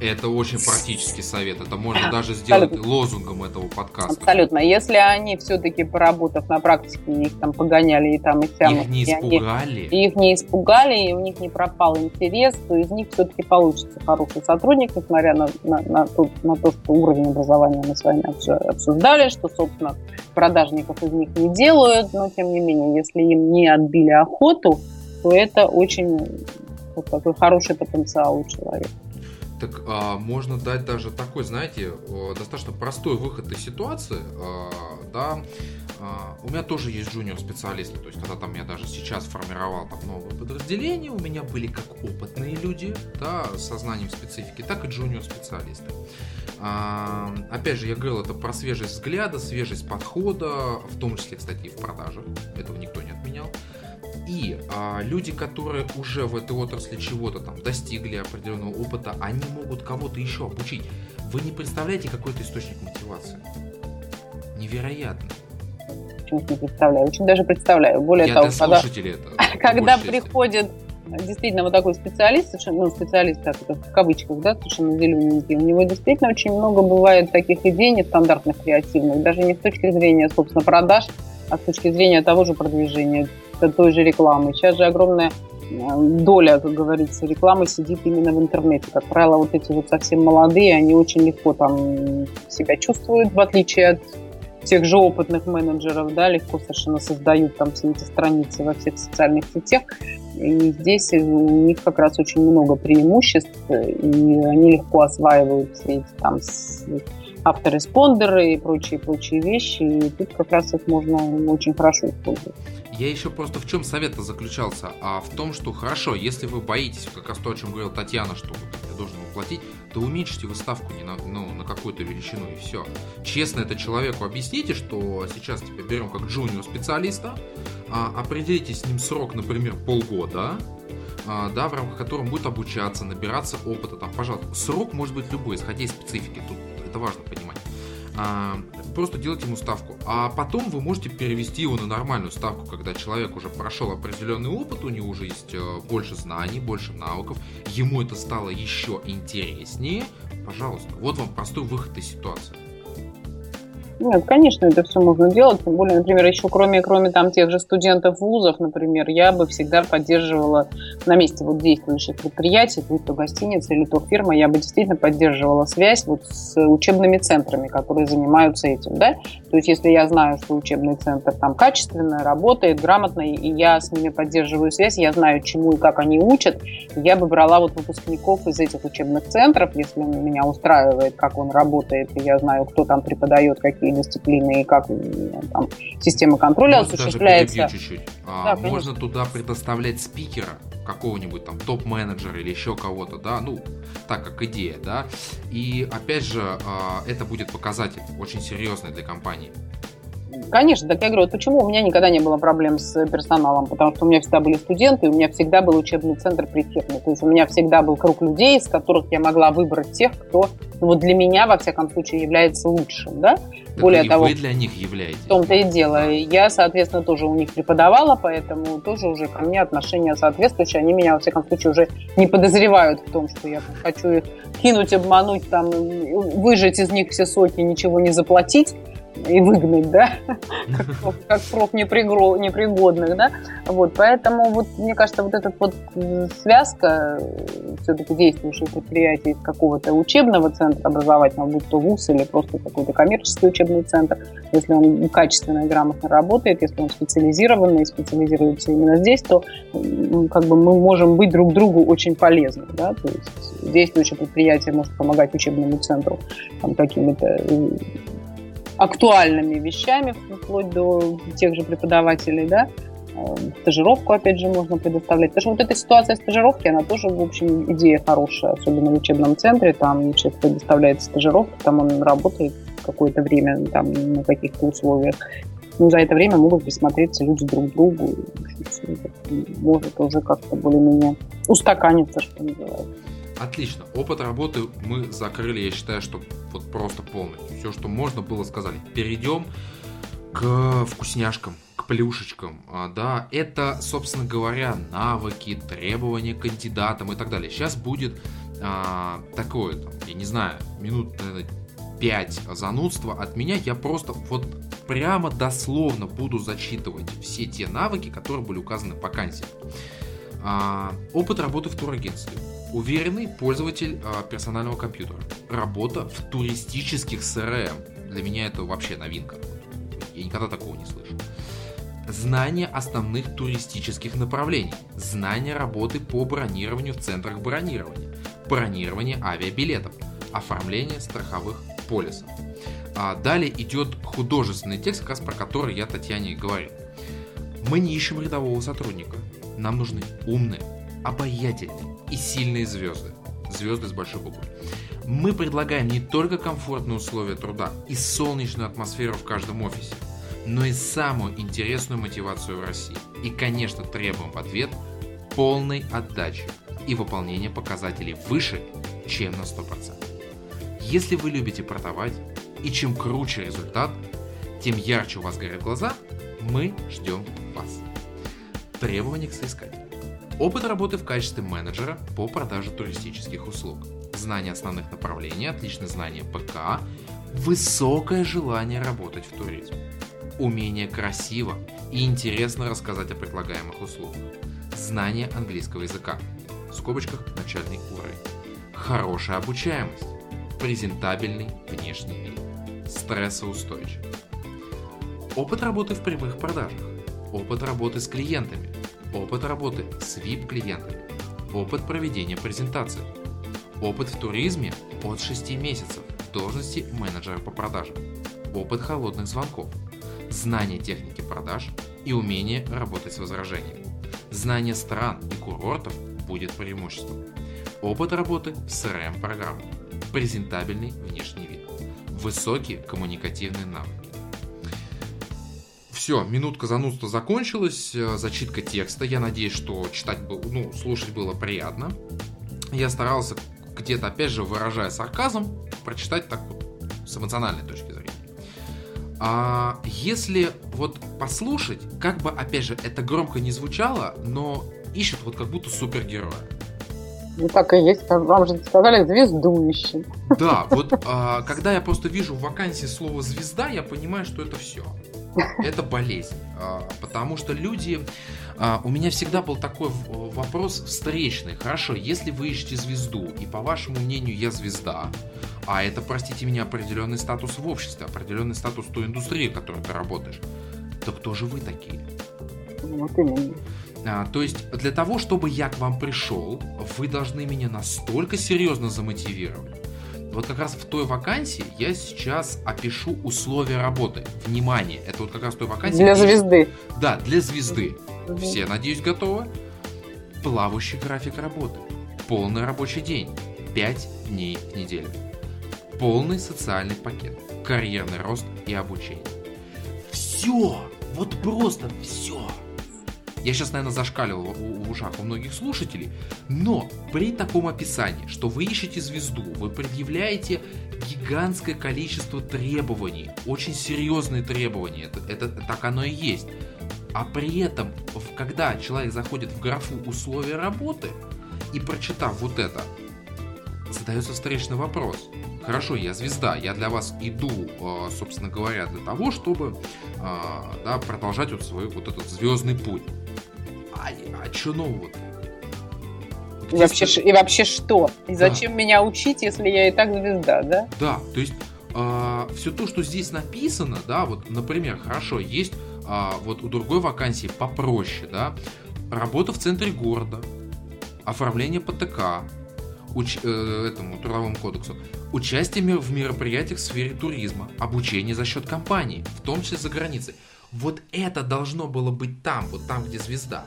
Это очень практический совет. Это можно даже сделать Абсолютно. лозунгом этого подкаста. Абсолютно. Если они все-таки, поработав на практике, их там погоняли и там и сям, их не испугали. Они, их не испугали, и у них не пропал интерес, то из них все-таки получится хороший сотрудник, несмотря на, на, на, то, на то, что уровень образования мы с вами обсуждали, что, собственно, продажников из них не делают, но тем не менее, если им не отбили охоту, то это очень вот такой хороший потенциал у человека. Так а, можно дать даже такой, знаете, достаточно простой выход из ситуации, а, да. А, у меня тоже есть джуниор-специалисты, то есть когда там я даже сейчас формировал там новое подразделение, у меня были как опытные люди, да, со знанием специфики, так и джуниор-специалисты. А, опять же, я говорил, это про свежесть взгляда, свежесть подхода, в том числе, кстати, и в продажах, этого никто не. И а, люди, которые уже в этой отрасли чего-то там достигли определенного опыта, они могут кого-то еще обучить. Вы не представляете какой-то источник мотивации? Невероятно. Почему не представляю? Очень даже представляю. Более Я того, когда, это, (laughs) когда приходит действительно вот такой специалист, ну, специалист, так, это в кавычках, да, совершенно зелененький, у него действительно очень много бывает таких идей нестандартных, креативных, даже не с точки зрения, собственно, продаж, а с точки зрения того же продвижения той же рекламы. Сейчас же огромная э, доля, как говорится, рекламы сидит именно в интернете. Как правило, вот эти вот совсем молодые, они очень легко там себя чувствуют, в отличие от тех же опытных менеджеров, да, легко совершенно создают там все эти страницы во всех социальных сетях. И здесь у них как раз очень много преимуществ, и они легко осваивают все эти там автореспондеры и прочие-прочие вещи. И тут как раз их можно очень хорошо использовать. Я еще просто в чем совет заключался? А в том, что хорошо, если вы боитесь, как раз то, о чем говорила Татьяна, что я должен уплатить, то уменьшите вы ставку не на, ну, на какую-то величину и все. Честно это человеку объясните, что сейчас тебя берем как джуниор специалиста, а, определите с ним срок, например, полгода, а, да, в рамках которого будет обучаться, набираться опыта, там, пожалуйста, срок может быть любой, исходя из специфики, тут это важно понимать. А, просто делать ему ставку. А потом вы можете перевести его на нормальную ставку, когда человек уже прошел определенный опыт, у него уже есть э, больше знаний, больше навыков, ему это стало еще интереснее. Пожалуйста, вот вам простой выход из ситуации. Нет, конечно, это все можно делать. Тем более, например, еще кроме, кроме там тех же студентов вузов, например, я бы всегда поддерживала на месте вот действующих предприятий, будь то гостиница или то фирма, я бы действительно поддерживала связь вот с учебными центрами, которые занимаются этим, да. То есть, если я знаю, что учебный центр там качественно работает, грамотно, и я с ними поддерживаю связь, я знаю, чему и как они учат, я бы брала вот выпускников из этих учебных центров, если меня устраивает, как он работает, и я знаю, кто там преподает, какие дисциплины и как там, система контроля Можно осуществляется. Даже чуть-чуть. А, да, можно туда предоставлять спикера, какого-нибудь там топ-менеджера или еще кого-то, да, ну, так как идея, да. И опять же, а, это будет показатель очень серьезный для компании. Конечно, так я говорю, вот почему у меня никогда не было проблем с персоналом, потому что у меня всегда были студенты, у меня всегда был учебный центр при фирме. То есть у меня всегда был круг людей, из которых я могла выбрать тех, кто ну, вот для меня, во всяком случае, является лучшим. Да? Так Более того, вы для них являетесь. В том-то и дело. Я, соответственно, тоже у них преподавала, поэтому тоже уже ко мне отношения соответствующие. Они меня, во всяком случае, уже не подозревают в том, что я хочу их кинуть, обмануть, там, выжать из них все соки, ничего не заплатить и выгнать, да, как проф непригодных, да, вот, поэтому вот, мне кажется, вот эта вот связка все-таки действующих предприятий из какого-то учебного центра образовательного, будь то ВУЗ или просто какой-то коммерческий учебный центр, если он качественно и грамотно работает, если он специализированный специализируется именно здесь, то как бы мы можем быть друг другу очень полезны, да, то есть действующее предприятие может помогать учебному центру там, какими-то актуальными вещами, вплоть до тех же преподавателей, да, э, стажировку, опять же, можно предоставлять. Потому что вот эта ситуация стажировки, она тоже, в общем, идея хорошая, особенно в учебном центре. Там человек предоставляет стажировку, там он работает какое-то время там, на каких-то условиях. Ну, за это время могут присмотреться люди друг к другу. Может уже как-то более-менее устаканиться, что называется. Отлично. Опыт работы мы закрыли, я считаю, что вот просто полностью. Все, что можно было сказали. Перейдем к вкусняшкам, к плюшечкам. А, да, это, собственно говоря, навыки, требования к кандидатам и так далее. Сейчас будет а, такое, там, я не знаю, минут, наверное, 5 занудства от меня. Я просто вот прямо дословно буду зачитывать все те навыки, которые были указаны по вакансии. А, опыт работы в турагентстве Уверенный пользователь э, персонального компьютера. Работа в туристических CRM. Для меня это вообще новинка. Я никогда такого не слышал. Знание основных туристических направлений. Знание работы по бронированию в центрах бронирования. Бронирование авиабилетов. Оформление страховых полисов. А далее идет художественный текст, как раз про который я Татьяне говорил. Мы не ищем рядового сотрудника. Нам нужны умные, обаятельные и сильные звезды. Звезды с большой буквы. Мы предлагаем не только комфортные условия труда и солнечную атмосферу в каждом офисе, но и самую интересную мотивацию в России. И, конечно, требуем в ответ полной отдачи и выполнения показателей выше, чем на 100%. Если вы любите продавать, и чем круче результат, тем ярче у вас горят глаза, мы ждем вас. Требования к соискателю. Опыт работы в качестве менеджера по продаже туристических услуг. Знание основных направлений, отличное знание ПК, высокое желание работать в туризм. Умение красиво и интересно рассказать о предлагаемых услугах. Знание английского языка. В скобочках начальный уровень. Хорошая обучаемость. Презентабельный внешний вид. Стрессоустойчивость. Опыт работы в прямых продажах. Опыт работы с клиентами опыт работы с VIP-клиентами, опыт проведения презентаций, опыт в туризме от 6 месяцев должности менеджера по продажам, опыт холодных звонков, знание техники продаж и умение работать с возражениями. Знание стран и курортов будет преимуществом. Опыт работы в CRM-программах, презентабельный внешний вид, высокие коммуникативные навыки, все, минутка занудства закончилась, э, зачитка текста. Я надеюсь, что читать было, ну, слушать было приятно. Я старался где-то, опять же, выражая сарказм, прочитать так вот с эмоциональной точки зрения. А если вот послушать, как бы, опять же, это громко не звучало, но ищут вот как будто супергероя. Ну так и есть, вам же сказали звезду ищем. Да, вот а, когда я просто вижу в вакансии слово звезда, я понимаю, что это все. Это болезнь. А, потому что люди... А, у меня всегда был такой вопрос встречный. Хорошо, если вы ищете звезду, и по вашему мнению я звезда, а это, простите меня, определенный статус в обществе, определенный статус той индустрии, в которой ты работаешь, то кто же вы такие? Вот именно. А, то есть для того, чтобы я к вам пришел, вы должны меня настолько серьезно замотивировать, вот как раз в той вакансии я сейчас опишу условия работы. Внимание, это вот как раз той вакансии. Для звезды. Да, для звезды. Угу. Все, надеюсь, готовы? Плавающий график работы. Полный рабочий день. 5 дней в неделю. Полный социальный пакет. Карьерный рост и обучение. все, вот просто все. Я сейчас, наверное, зашкаливал в ушах у многих слушателей, но при таком описании, что вы ищете звезду, вы предъявляете гигантское количество требований, очень серьезные требования, это, это так оно и есть. А при этом, когда человек заходит в графу условия работы и прочитав вот это, задается встречный вопрос. Хорошо, я звезда, я для вас иду, а, собственно говоря, для того, чтобы а, да, продолжать вот свой вот этот звездный путь. А, а что нового-то? И вообще, и вообще что? И да. зачем меня учить, если я и так звезда, да? Да, то есть э, все то, что здесь написано, да, вот, например, хорошо, есть э, вот у другой вакансии попроще, да, работа в центре города, оформление ПТК, уч, э, этому трудовому кодексу, участие в мероприятиях в сфере туризма, обучение за счет компании, в том числе за границей. Вот это должно было быть там, вот там, где звезда.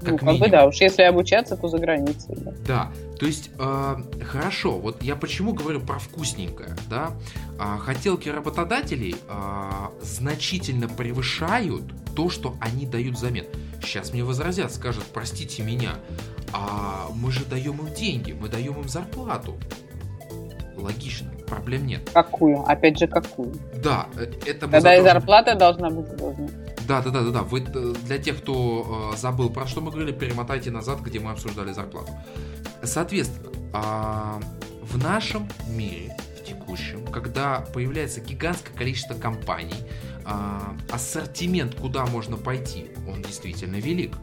Как ну, как минимум. бы да, уж если обучаться, то за границей. Да, да то есть, э, хорошо, вот я почему говорю про вкусненькое, да? Э, хотелки работодателей э, значительно превышают то, что они дают взамен. Сейчас мне возразят, скажут, простите меня, а мы же даем им деньги, мы даем им зарплату. Логично, проблем нет. Какую? Опять же, какую? Да, э, это... Тогда и зарплата должна быть должна. Да, да, да, да, да. Вы э, для тех, кто э, забыл, про что мы говорили, перемотайте назад, где мы обсуждали зарплату. Соответственно, э, в нашем мире, в текущем, когда появляется гигантское количество компаний, э, ассортимент, куда можно пойти, он действительно велик.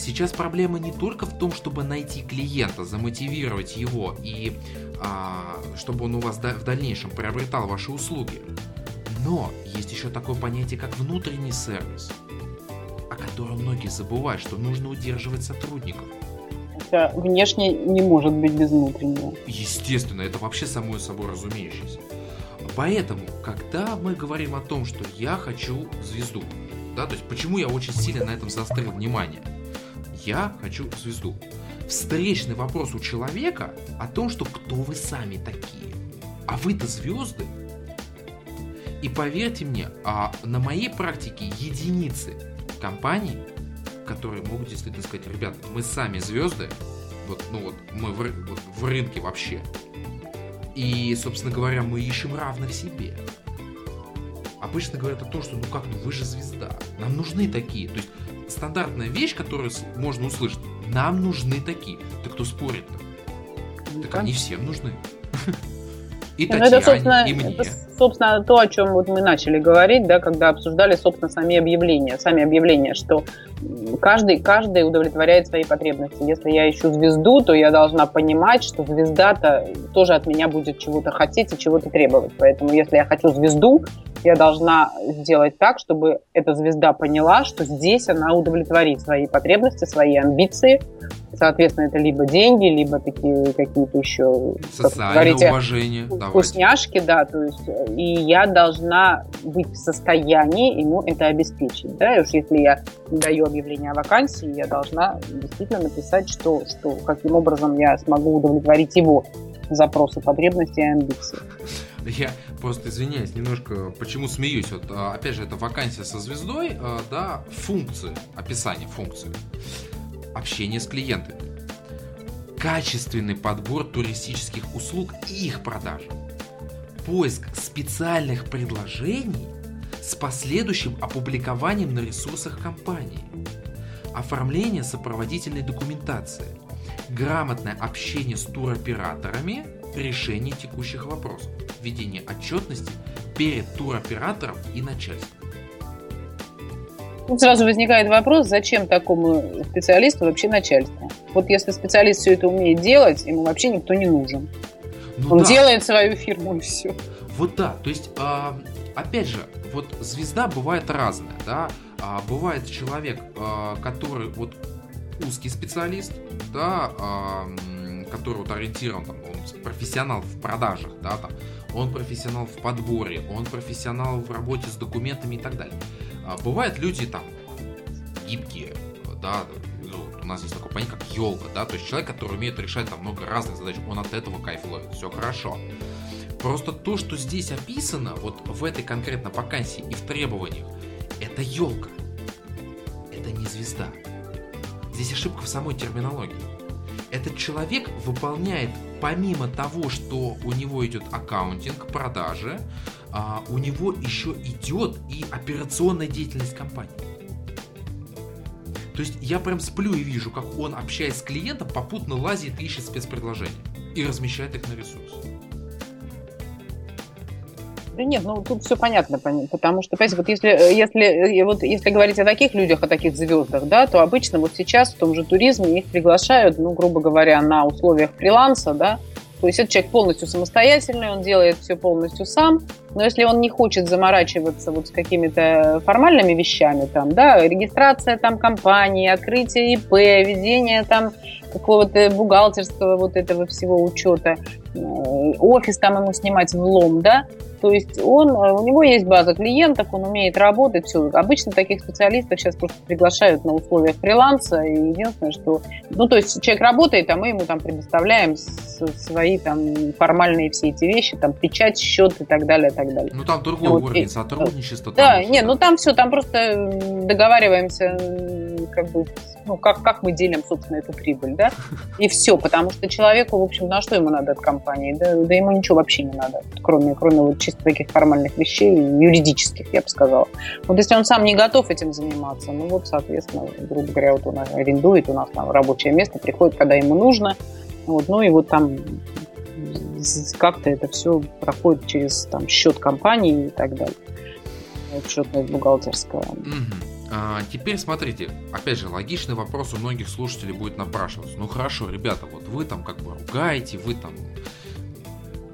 Сейчас проблема не только в том, чтобы найти клиента, замотивировать его и а, чтобы он у вас в дальнейшем приобретал ваши услуги. Но есть еще такое понятие, как внутренний сервис, о котором многие забывают, что нужно удерживать сотрудников. Хотя внешне не может быть без внутреннего. Естественно, это вообще само собой разумеющееся. Поэтому, когда мы говорим о том, что я хочу звезду, да, то есть почему я очень сильно на этом заострил внимание, я хочу звезду. Встречный вопрос у человека о том, что кто вы сами такие. А вы-то звезды. И поверьте мне, а на моей практике единицы компаний, которые могут действительно сказать, ребята, мы сами звезды, вот, ну вот, мы в, вот, в рынке вообще. И, собственно говоря, мы ищем равных себе. Обычно говорят о том, что ну как, ну вы же звезда. Нам нужны такие. То есть стандартная вещь, которую можно услышать, нам нужны такие. Так кто спорит-то? Ну, так они всем нужны. (laughs) И ну, Татьяне, и мне. Это, собственно, то, о чем вот мы начали говорить, да, когда обсуждали, собственно, сами объявления. Сами объявления, что каждый, каждый удовлетворяет свои потребности. Если я ищу звезду, то я должна понимать, что звезда-то тоже от меня будет чего-то хотеть и чего-то требовать. Поэтому, если я хочу звезду, я должна сделать так, чтобы эта звезда поняла, что здесь она удовлетворит свои потребности, свои амбиции. Соответственно, это либо деньги, либо такие какие-то еще Социальное говорите, уважение. Вкусняшки, да. То есть, и я должна быть в состоянии ему это обеспечить. Да? И уж если я даю объявление о вакансии, я должна действительно написать, что, что каким образом я смогу удовлетворить его запросы, потребности и амбиции. Я просто извиняюсь немножко, почему смеюсь. Вот, а, опять же, это вакансия со звездой, а, да, функции, описание функции. Общение с клиентами. Качественный подбор туристических услуг и их продажа. Поиск специальных предложений с последующим опубликованием на ресурсах компании. Оформление сопроводительной документации. Грамотное общение с туроператорами решение текущих вопросов ведения отчетности перед туроператором и начальством. сразу возникает вопрос, зачем такому специалисту вообще начальство? Вот если специалист все это умеет делать, ему вообще никто не нужен. Ну, Он да. делает свою фирму и все. Вот да, то есть, а, опять же, вот звезда бывает разная, да, а, бывает человек, а, который вот узкий специалист, да, который вот ориентирован, там, он профессионал в продажах, да, там, он профессионал в подборе, он профессионал в работе с документами и так далее. А бывают люди там гибкие, да, нас есть такое понятие, как елка, да, то есть человек, который умеет решать там много разных задач, он от этого кайф ловит, все хорошо. Просто то, что здесь описано, вот в этой конкретно вакансии и в требованиях, это елка. Это не звезда. Здесь ошибка в самой терминологии. Этот человек выполняет, помимо того, что у него идет аккаунтинг, продажи, а, у него еще идет и операционная деятельность компании. То есть я прям сплю и вижу, как он, общаясь с клиентом, попутно лазит, ищет спецпредложения и размещает их на ресурс. Да нет, ну тут все понятно, потому что, понимаете, вот если, если, вот если говорить о таких людях, о таких звездах, да, то обычно вот сейчас в том же туризме их приглашают, ну, грубо говоря, на условиях фриланса, да, то есть этот человек полностью самостоятельный, он делает все полностью сам, но если он не хочет заморачиваться вот с какими-то формальными вещами, там, да, регистрация там компании, открытие ИП, ведение там какого-то бухгалтерского вот этого всего учета, э, офис там ему снимать в лом, да, то есть он, э, у него есть база клиентов, он умеет работать, все. Обычно таких специалистов сейчас просто приглашают на условиях фриланса, и единственное, что, ну, то есть человек работает, а мы ему там предоставляем свои там формальные все эти вещи, там печать, счет и так далее, и так далее. Ну, там другой вот, уровень сотрудничества. Да, нет, ну там все, там просто договариваемся как бы ну, как, как мы делим, собственно, эту прибыль, да, и все, потому что человеку, в общем, на что ему надо от компании, да, да ему ничего вообще не надо, кроме, кроме вот чисто таких формальных вещей, юридических, я бы сказала. Вот если он сам не готов этим заниматься, ну вот, соответственно, грубо говоря, вот он арендует у нас там рабочее место, приходит, когда ему нужно, вот, ну и вот там как-то это все проходит через там счет компании и так далее. Счетная бухгалтерская. Mm-hmm. А, теперь смотрите, опять же, логичный вопрос у многих слушателей будет напрашиваться. Ну хорошо, ребята, вот вы там как бы ругаете, вы там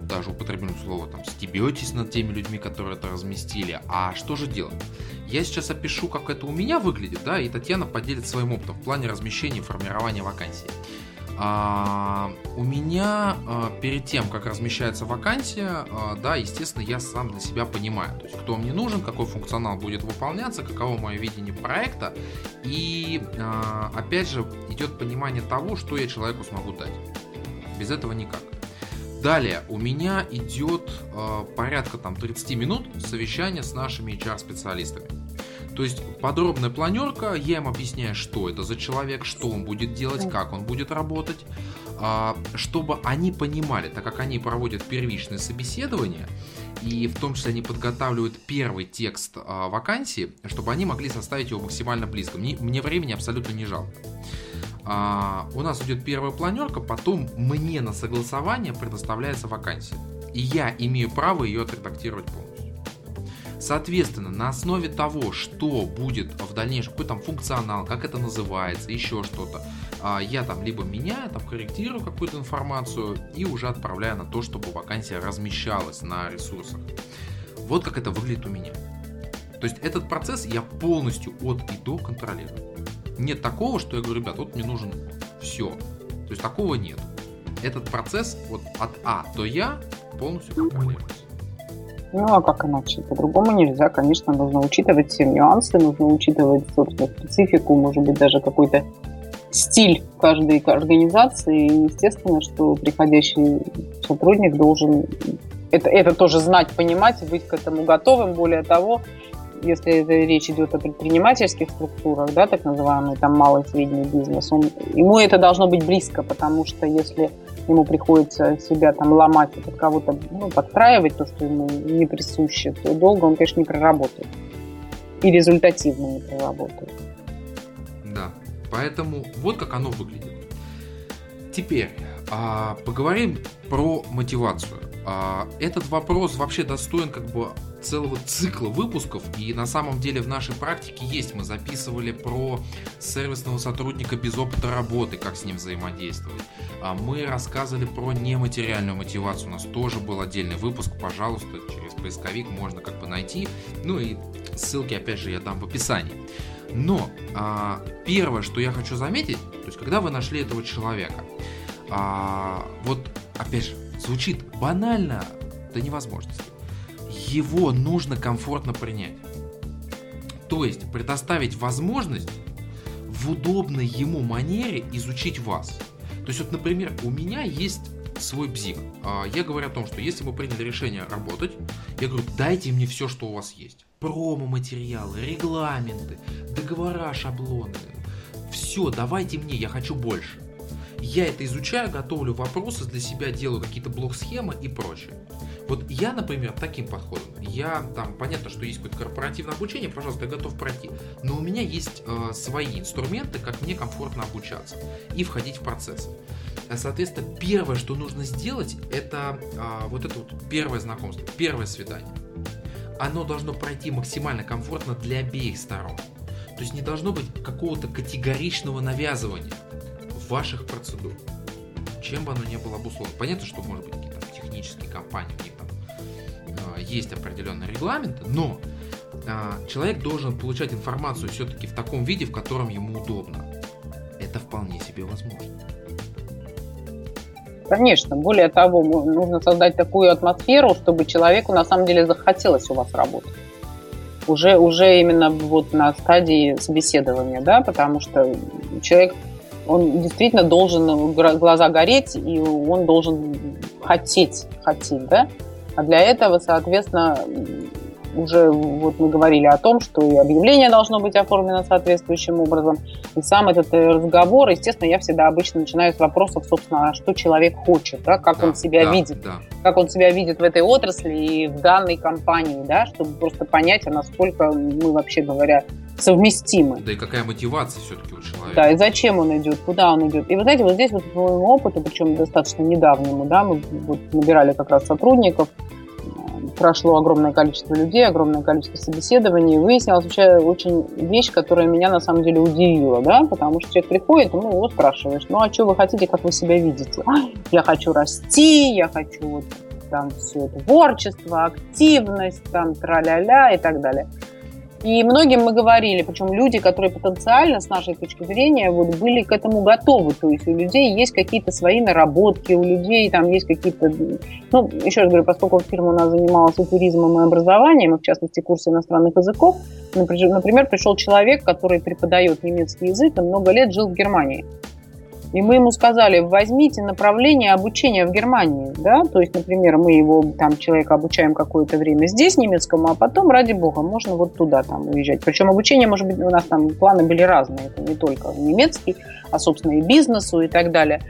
даже употребим слово, там, стебетесь над теми людьми, которые это разместили. А что же делать? Я сейчас опишу, как это у меня выглядит, да, и Татьяна поделится своим опытом в плане размещения и формирования вакансий. А, у меня а, перед тем, как размещается вакансия, а, да, естественно, я сам для себя понимаю, то есть кто мне нужен, какой функционал будет выполняться, каково мое видение проекта, и а, опять же идет понимание того, что я человеку смогу дать. Без этого никак. Далее у меня идет э, порядка там 30 минут совещания с нашими HR-специалистами. То есть подробная планерка, я им объясняю, что это за человек, что он будет делать, как он будет работать, а, чтобы они понимали, так как они проводят первичное собеседование, и в том числе они подготавливают первый текст а, вакансии, чтобы они могли составить его максимально близко. Мне, мне времени абсолютно не жалко. А, у нас идет первая планерка, потом мне на согласование предоставляется вакансия. И я имею право ее отредактировать полностью. Соответственно, на основе того, что будет в дальнейшем, какой там функционал, как это называется, еще что-то, а, я там либо меняю, там корректирую какую-то информацию и уже отправляю на то, чтобы вакансия размещалась на ресурсах. Вот как это выглядит у меня. То есть этот процесс я полностью от и до контролирую. Нет такого, что я говорю, ребят, вот мне нужен все. То есть такого нет. Этот процесс вот от А до Я полностью контролируется. Ну, а как иначе? По-другому нельзя. Конечно, нужно учитывать все нюансы, нужно учитывать, собственно, специфику, может быть, даже какой-то стиль каждой организации. И естественно, что приходящий сотрудник должен это, это тоже знать, понимать, быть к этому готовым. Более того, если речь идет о предпринимательских структурах, да, так называемый там малый и средний бизнес, он, ему это должно быть близко, потому что если ему приходится себя там ломать и под кого-то ну, подстраивать, то, что ему не присуще, то долго он, конечно, не проработает. И результативно не проработает. Да, поэтому вот как оно выглядит. Теперь а, поговорим про мотивацию. А, этот вопрос вообще достоин как бы целого цикла выпусков, и на самом деле в нашей практике есть. Мы записывали про сервисного сотрудника без опыта работы, как с ним взаимодействовать. А мы рассказывали про нематериальную мотивацию. У нас тоже был отдельный выпуск. Пожалуйста, через поисковик можно как бы найти. Ну и ссылки, опять же, я дам в описании. Но а, первое, что я хочу заметить, то есть когда вы нашли этого человека, а, вот опять же, звучит банально до невозможности. Его нужно комфортно принять. То есть предоставить возможность в удобной ему манере изучить вас. То есть вот, например, у меня есть свой бзик. А, я говорю о том, что если мы приняли решение работать, я говорю, дайте мне все, что у вас есть. Промо-материалы, регламенты, договора, шаблоны. Все, давайте мне, я хочу больше. Я это изучаю, готовлю вопросы для себя, делаю какие-то блок-схемы и прочее. Вот я, например, таким подходом. Я там, понятно, что есть какое-то корпоративное обучение, пожалуйста, я готов пройти. Но у меня есть э, свои инструменты, как мне комфортно обучаться и входить в процесс. Соответственно, первое, что нужно сделать, это э, вот это вот первое знакомство, первое свидание. Оно должно пройти максимально комфортно для обеих сторон. То есть не должно быть какого-то категоричного навязывания ваших процедур. Чем бы оно ни было обусловлено. Понятно, что может быть какие-то технические компании, у них там э, есть определенные регламенты, но э, человек должен получать информацию все-таки в таком виде, в котором ему удобно. Это вполне себе возможно. Конечно, более того, нужно создать такую атмосферу, чтобы человеку на самом деле захотелось у вас работать. Уже, уже именно вот на стадии собеседования, да, потому что человек он действительно должен глаза гореть, и он должен хотеть, хотеть, да? А для этого, соответственно, уже вот мы говорили о том, что и объявление должно быть оформлено соответствующим образом. И сам этот э, разговор, естественно, я всегда обычно начинаю с вопросов, собственно, а что человек хочет, да, как да, он себя да, видит, да. как он себя видит в этой отрасли и в данной компании, да, чтобы просто понять, а насколько мы вообще говоря совместимы. Да и какая мотивация все-таки у человека. Да, и зачем он идет, куда он идет. И вы знаете, вот здесь вот по моему опыту, причем достаточно недавнему, да, мы вот набирали как раз сотрудников, прошло огромное количество людей, огромное количество собеседований, и вообще очень вещь, которая меня на самом деле удивила, да, потому что человек приходит, ну, его спрашиваешь, ну, а что вы хотите, как вы себя видите? Я хочу расти, я хочу вот там все творчество, активность, там, тра-ля-ля и так далее. И многим мы говорили, причем люди, которые потенциально, с нашей точки зрения, вот, были к этому готовы. То есть у людей есть какие-то свои наработки, у людей там есть какие-то... Ну, еще раз говорю, поскольку фирма у нас занималась и туризмом, и образованием, и в частности курсы иностранных языков, например, пришел человек, который преподает немецкий язык и много лет жил в Германии. И мы ему сказали, возьмите направление обучения в Германии, да, то есть, например, мы его, там, человека обучаем какое-то время здесь немецкому, а потом, ради бога, можно вот туда там уезжать. Причем обучение, может быть, у нас там планы были разные, это не только немецкий, а, собственно, и бизнесу и так далее.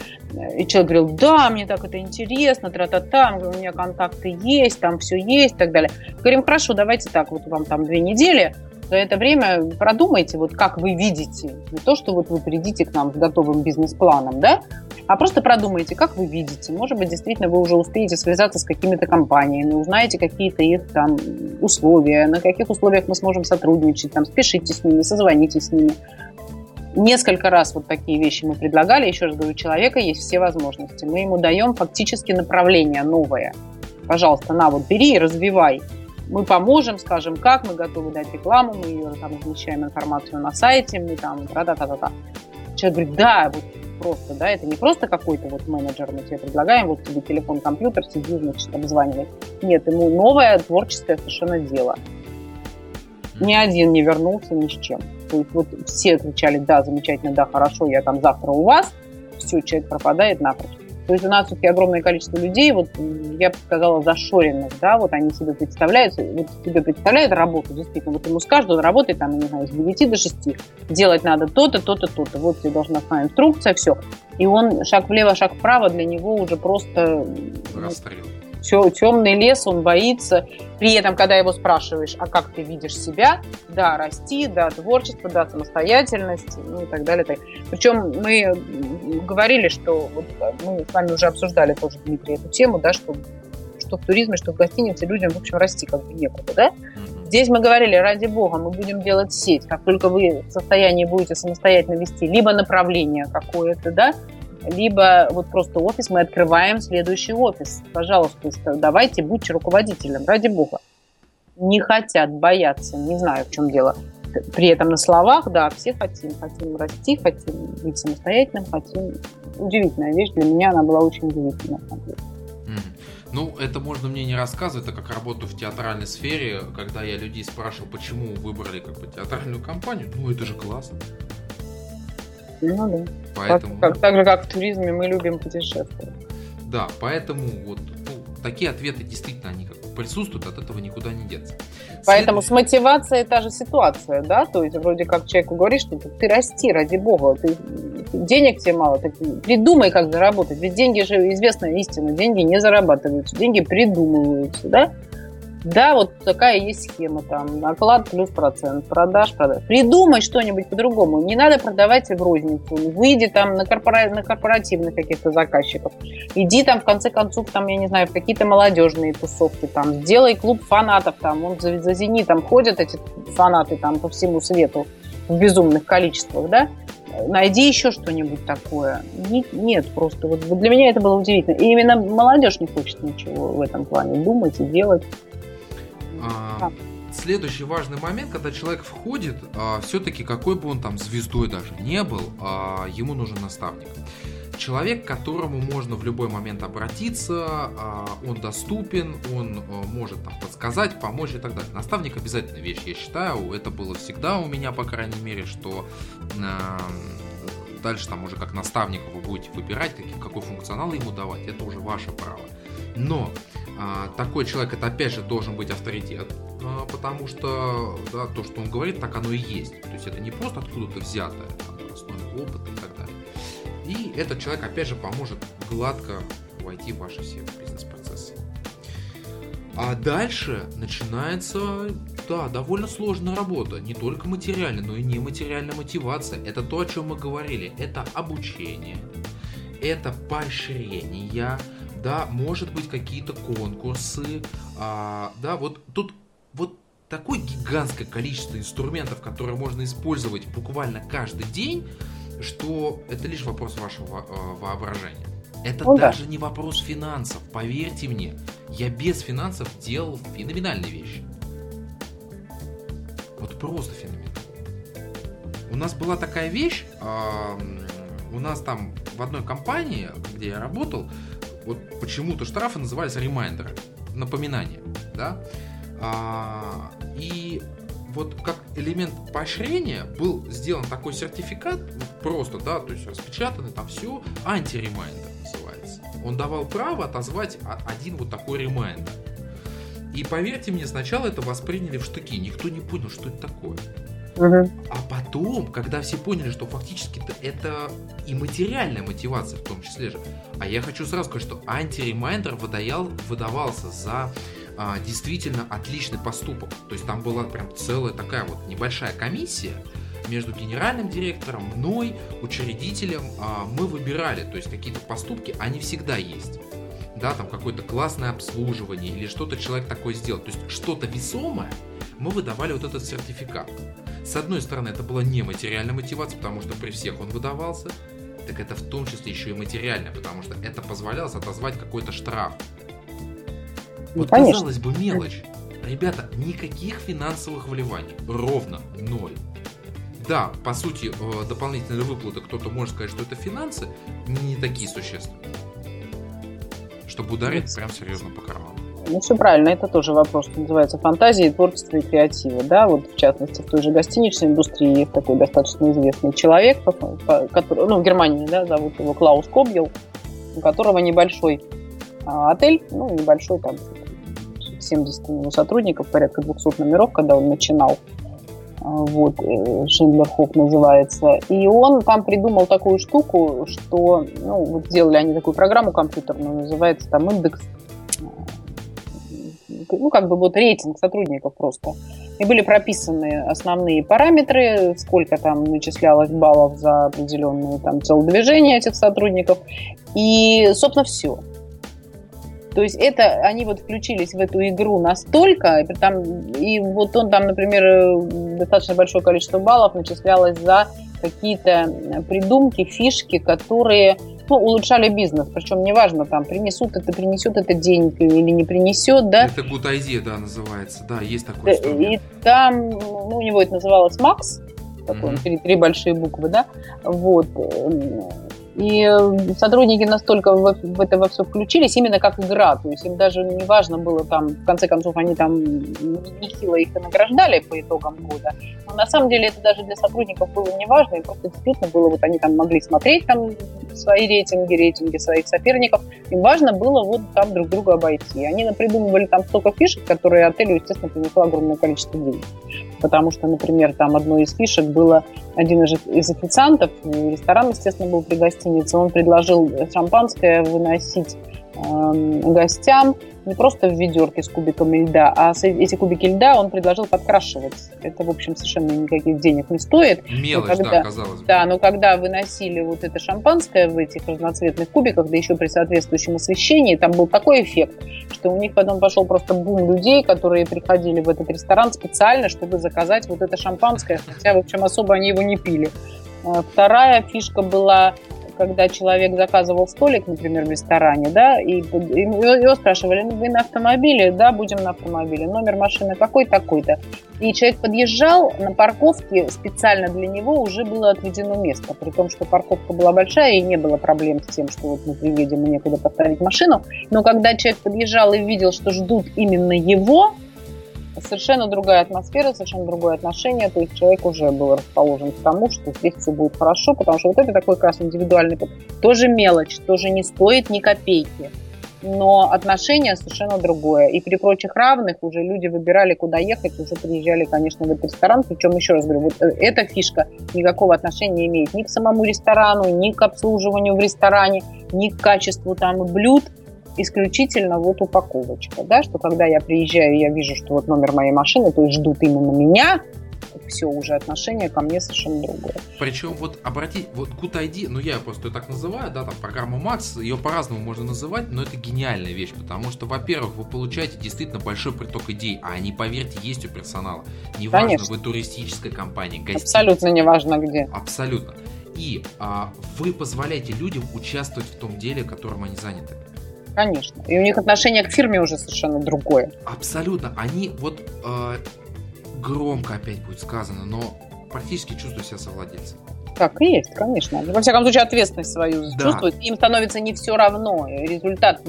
И человек говорил, да, мне так это интересно, тра-та-та, у меня контакты есть, там все есть и так далее. Говорим, хорошо, давайте так, вот вам там две недели, за это время продумайте, вот как вы видите, не то, что вот вы придите к нам с готовым бизнес-планом, да, а просто продумайте, как вы видите. Может быть, действительно, вы уже успеете связаться с какими-то компаниями, узнаете какие-то их там условия, на каких условиях мы сможем сотрудничать, там, спешите с ними, созвонитесь с ними. Несколько раз вот такие вещи мы предлагали. Еще раз говорю, у человека есть все возможности. Мы ему даем фактически направление новое. Пожалуйста, на, вот бери и развивай мы поможем, скажем, как, мы готовы дать рекламу, мы ее там размещаем информацию на сайте, мы там, та-та-та-та. Человек говорит, да, вот просто, да, это не просто какой-то вот менеджер мы тебе предлагаем, вот тебе телефон, компьютер, сиди, значит, обзванивай. Нет, ему новое творческое совершенно дело. Ни один не вернулся ни с чем. То есть вот все отвечали, да, замечательно, да, хорошо, я там завтра у вас, все, человек пропадает напрочь. То есть у нас все-таки огромное количество людей, вот я бы сказала, зашоренных, да, вот они себе представляют, вот себе представляют работу, действительно, вот ему скажут, он работает там, не знаю, с 9 до 6, делать надо то-то, то-то, то-то, вот тебе должна быть инструкция, все. И он шаг влево, шаг вправо, для него уже просто... Расстрел темный лес, он боится. При этом, когда его спрашиваешь, а как ты видишь себя, да, расти, да, творчество, да, самостоятельность, ну и так далее. Так. Причем мы говорили, что вот мы с вами уже обсуждали тоже, Дмитрий, эту тему, да, что, что в туризме, что в гостинице людям, в общем, расти как бы некуда, да? Здесь мы говорили, ради бога, мы будем делать сеть. Как только вы в состоянии будете самостоятельно вести либо направление какое-то, да, либо вот просто офис, мы открываем следующий офис. Пожалуйста, давайте, будьте руководителем, ради бога. Не хотят, боятся, не знаю, в чем дело. При этом на словах, да, все хотим. Хотим расти, хотим быть самостоятельным, хотим... Удивительная вещь. Для меня она была очень удивительная, на самом деле. Ну, это можно мне не рассказывать, так как работаю в театральной сфере, когда я людей спрашивал, почему выбрали как бы театральную компанию, ну это же классно. Ну да. Поэтому... Так, так, так же, как в туризме, мы любим путешествовать. Да, поэтому вот ну, такие ответы действительно они как присутствуют, от этого никуда не деться. Поэтому с мотивацией та же ситуация, да, то есть вроде как человеку говоришь, что ты расти, ради бога, ты, денег тебе мало, ты придумай, как заработать, ведь деньги же, известная истина, деньги не зарабатываются, деньги придумываются, да, да, вот такая есть схема там, наклад плюс процент, продаж, продаж. Придумай что-нибудь по-другому. Не надо продавать в розницу. Выйди там на, корпора... на корпоративных каких-то заказчиков. Иди там, в конце концов, там, я не знаю, в какие-то молодежные тусовки там. Сделай клуб фанатов там. Он за, за «Зенитом» ходят эти фанаты там по всему свету в безумных количествах, да? найди еще что-нибудь такое. Нет, просто вот для меня это было удивительно. И именно молодежь не хочет ничего в этом плане думать и делать. А, следующий важный момент, когда человек входит, а, все-таки какой бы он там звездой даже не был, а, ему нужен наставник. Человек, к которому можно в любой момент обратиться, а, он доступен, он может там, подсказать, помочь и так далее. Наставник обязательно вещь, я считаю, это было всегда у меня, по крайней мере, что дальше там уже как наставника вы будете выбирать, какой функционал ему давать, это уже ваше право. Но а, такой человек, это опять же должен быть авторитет, а, потому что да, то, что он говорит, так оно и есть. То есть это не просто откуда-то взятое, там, на основе опыта и так далее. И этот человек, опять же, поможет гладко войти в ваши все бизнес-процессы. А дальше начинается, да, довольно сложная работа. Не только материальная, но и нематериальная мотивация. Это то, о чем мы говорили. Это обучение, это поощрение, да, может быть какие-то конкурсы, а, да, вот тут вот такое гигантское количество инструментов, которые можно использовать буквально каждый день, что это лишь вопрос вашего э, воображения. Это ну, даже да. не вопрос финансов, поверьте мне. Я без финансов делал феноменальные вещи. Вот просто феноменально. У нас была такая вещь, э, у нас там в одной компании, где я работал, вот почему-то штрафы назывались ремайдеры, напоминания, да, а, и вот как элемент поощрения был сделан такой сертификат, просто, да, то есть распечатанный там все, анти reminder называется. Он давал право отозвать один вот такой reminder. И поверьте мне, сначала это восприняли в штыки, никто не понял, что это такое. Угу. А потом, когда все поняли, что фактически это и материальная мотивация в том числе же. А я хочу сразу сказать, что анти reminder выдаял, выдавался за а, действительно отличный поступок. То есть там была прям целая такая вот небольшая комиссия между генеральным директором, мной, учредителем. А, мы выбирали, то есть какие-то поступки, они всегда есть да, там какое-то классное обслуживание или что-то человек такое сделал. То есть что-то весомое, мы выдавали вот этот сертификат. С одной стороны, это была не материальная мотивация, потому что при всех он выдавался, так это в том числе еще и материальная, потому что это позволяло отозвать какой-то штраф. Ну, вот конечно. казалось бы мелочь. Ребята, никаких финансовых вливаний. Ровно ноль. Да, по сути, э, дополнительные выплаты, кто-то может сказать, что это финансы, не такие существенные. Чтобы ударить прям серьезно по карману. Ну, все правильно, это тоже вопрос, что называется фантазии, творчество и креатива. Да? Вот, в частности, в той же гостиничной индустрии есть такой достаточно известный человек, который, ну, в Германии, да, зовут его Клаус Кобьел, у которого небольшой а, отель, ну, небольшой, там, 70 у сотрудников, порядка 200 номеров, когда он начинал. А, вот, э, Шиндлерхоф называется. И он там придумал такую штуку, что, ну, вот сделали они такую программу компьютерную, называется там индекс ну, как бы вот рейтинг сотрудников просто. И были прописаны основные параметры, сколько там начислялось баллов за определенные там телодвижения этих сотрудников. И, собственно, все. То есть это они вот включились в эту игру настолько, и, там, и вот он там, например, достаточно большое количество баллов начислялось за какие-то придумки, фишки, которые ну, улучшали бизнес. Причем неважно, там, принесут это, принесет это деньги или не принесет, да. Это Good Idea, да, называется. Да, есть такой инструмент. И там, ну, у него это называлось Макс, такой, mm-hmm. три, три большие буквы, да. Вот. И сотрудники настолько в, в это во все включились, именно как игра. То есть им даже не важно было там, в конце концов, они там нехило их и награждали по итогам года. Но на самом деле это даже для сотрудников было не важно, и просто действительно было, вот они там могли смотреть там свои рейтинги, рейтинги своих соперников. Им важно было вот там друг друга обойти. Они придумывали там столько фишек, которые отелю, естественно, принесло огромное количество денег. Потому что, например, там одной из фишек было один из, официантов, ресторан, естественно, был при гостинице, он предложил шампанское выносить гостям не просто в ведерке с кубиками льда, а эти кубики льда он предложил подкрашивать. Это, в общем, совершенно никаких денег не стоит. Мелочь, когда, да, казалось бы. Да, но когда выносили вот это шампанское в этих разноцветных кубиках, да еще при соответствующем освещении, там был такой эффект, что у них потом пошел просто бум людей, которые приходили в этот ресторан специально, чтобы заказать вот это шампанское, хотя, в общем, особо они его не пили. А, вторая фишка была когда человек заказывал столик, например, в ресторане, да, и, и его спрашивали, ну, вы на автомобиле? Да, будем на автомобиле. Номер машины какой такой-то. И человек подъезжал на парковке, специально для него уже было отведено место, при том, что парковка была большая и не было проблем с тем, что вот мы приедем и некуда поставить машину. Но когда человек подъезжал и видел, что ждут именно его, совершенно другая атмосфера, совершенно другое отношение, то есть человек уже был расположен к тому, что здесь все будет хорошо, потому что вот это такой как раз индивидуальный путь. Тоже мелочь, тоже не стоит ни копейки, но отношение совершенно другое. И при прочих равных уже люди выбирали, куда ехать, уже приезжали, конечно, в этот ресторан. Причем, еще раз говорю, вот э, эта фишка никакого отношения не имеет ни к самому ресторану, ни к обслуживанию в ресторане, ни к качеству там блюд – исключительно вот упаковочка, да, что когда я приезжаю, я вижу, что вот номер моей машины, то есть ждут именно меня, все уже отношение ко мне совершенно другое. Причем вот обратить, вот ID, ну я просто ее так называю, да, там программа Max, ее по-разному можно называть, но это гениальная вещь, потому что, во-первых, вы получаете действительно большой приток идей, а они, поверьте, есть у персонала. Неважно, Конечно. вы туристическая компания, гостиница. Абсолютно неважно где. Абсолютно. И а, вы позволяете людям участвовать в том деле, которым они заняты. Конечно. И у них отношение к фирме уже совершенно другое. Абсолютно. Они вот э, громко опять будет сказано, но практически чувствуют себя совладельцем. Так и есть, конечно. Во всяком случае, ответственность свою да. чувствуют. Им становится не все равно. Результат,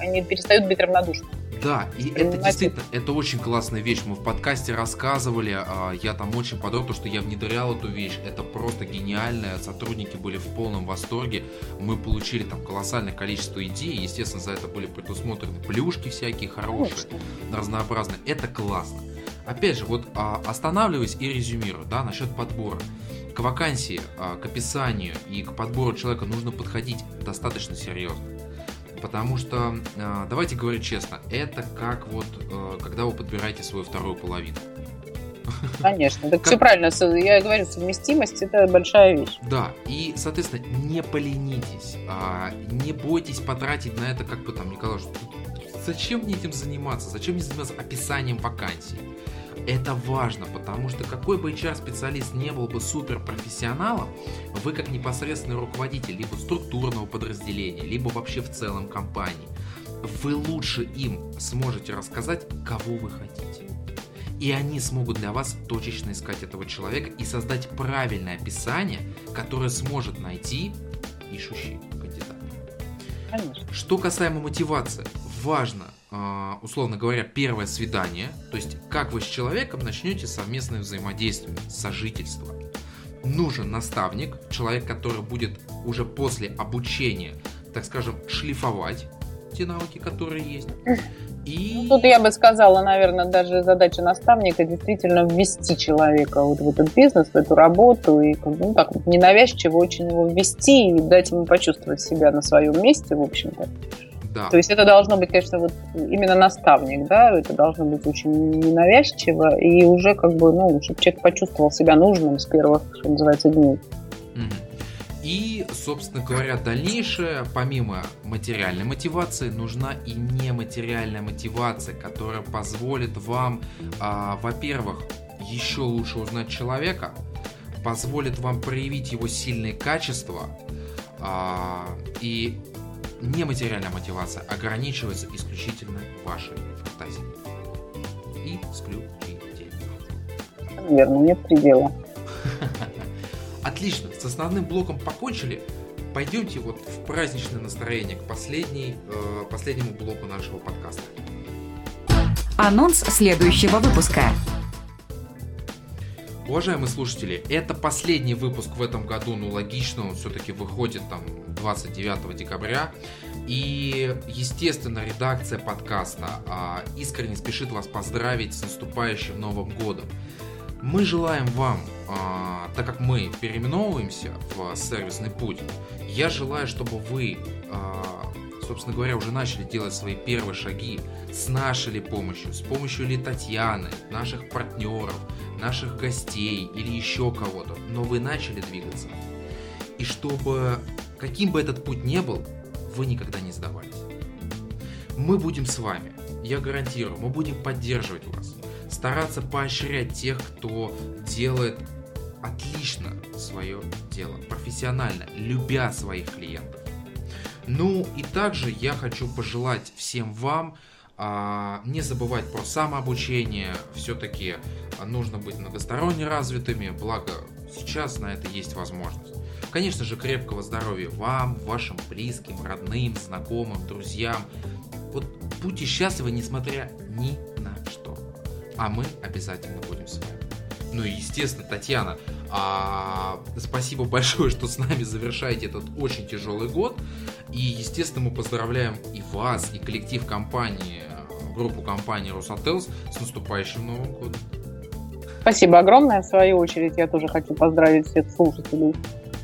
они перестают быть равнодушными. Да, и это действительно, это очень классная вещь. Мы в подкасте рассказывали, а, я там очень подробно, что я внедрял эту вещь. Это просто гениально. Сотрудники были в полном восторге. Мы получили там колоссальное количество идей. Естественно, за это были предусмотрены плюшки всякие хорошие, разнообразные. Это классно. Опять же, вот а, останавливаясь и резюмирую, да, насчет подбора. К вакансии, а, к описанию и к подбору человека нужно подходить достаточно серьезно. Потому что, а, давайте говорить честно, это как вот, э, когда вы подбираете свою вторую половину. Конечно, так как... все правильно. Я говорю, совместимость это большая вещь. Да, и, соответственно, не поленитесь, а, не бойтесь потратить на это, как бы там, Николай, зачем мне этим заниматься? Зачем мне заниматься описанием вакансий? Это важно, потому что какой бы HR-специалист не был бы суперпрофессионалом, вы как непосредственный руководитель либо структурного подразделения, либо вообще в целом компании, вы лучше им сможете рассказать, кого вы хотите. И они смогут для вас точечно искать этого человека и создать правильное описание, которое сможет найти ищущий кандидат. Конечно. Что касаемо мотивации, важно условно говоря, первое свидание, то есть как вы с человеком начнете совместное взаимодействие, сожительство. Нужен наставник, человек, который будет уже после обучения, так скажем, шлифовать те навыки, которые есть. И... Ну, тут я бы сказала, наверное, даже задача наставника действительно ввести человека вот в этот бизнес, в эту работу, и ну, так ненавязчиво очень его ввести и дать ему почувствовать себя на своем месте, в общем-то. Да. То есть это должно быть, конечно, вот именно наставник, да, это должно быть очень ненавязчиво и уже как бы, ну, чтобы человек почувствовал себя нужным с первых, что называется, дней. И, собственно говоря, дальнейшее, помимо материальной мотивации, нужна и нематериальная мотивация, которая позволит вам, а, во-первых, еще лучше узнать человека, позволит вам проявить его сильные качества, а, и нематериальная мотивация ограничивается исключительно вашей фантазией. И сплю и Верно, нет предела. (laughs) Отлично, с основным блоком покончили. Пойдемте вот в праздничное настроение к последней, э, последнему блоку нашего подкаста. Анонс следующего выпуска. Уважаемые слушатели, это последний выпуск в этом году, ну логично, он все-таки выходит там 29 декабря. И, естественно, редакция подкаста а, искренне спешит вас поздравить с наступающим Новым Годом. Мы желаем вам, а, так как мы переименовываемся в сервисный путь, я желаю, чтобы вы а, собственно говоря, уже начали делать свои первые шаги с нашей ли помощью, с помощью ли Татьяны, наших партнеров, наших гостей или еще кого-то, но вы начали двигаться. И чтобы, каким бы этот путь ни был, вы никогда не сдавались. Мы будем с вами, я гарантирую, мы будем поддерживать вас, стараться поощрять тех, кто делает отлично свое дело, профессионально, любя своих клиентов. Ну и также я хочу пожелать всем вам а, не забывать про самообучение. Все-таки нужно быть многосторонне развитыми, благо сейчас на это есть возможность. Конечно же, крепкого здоровья вам, вашим близким, родным, знакомым, друзьям. Вот будьте счастливы, несмотря ни на что. А мы обязательно будем с вами. Ну и, естественно, Татьяна, а, спасибо большое, что с нами завершаете этот очень тяжелый год. И, естественно, мы поздравляем и вас, и коллектив компании, группу компании Росотелс с наступающим Новым годом. Спасибо огромное. В свою очередь я тоже хочу поздравить всех слушателей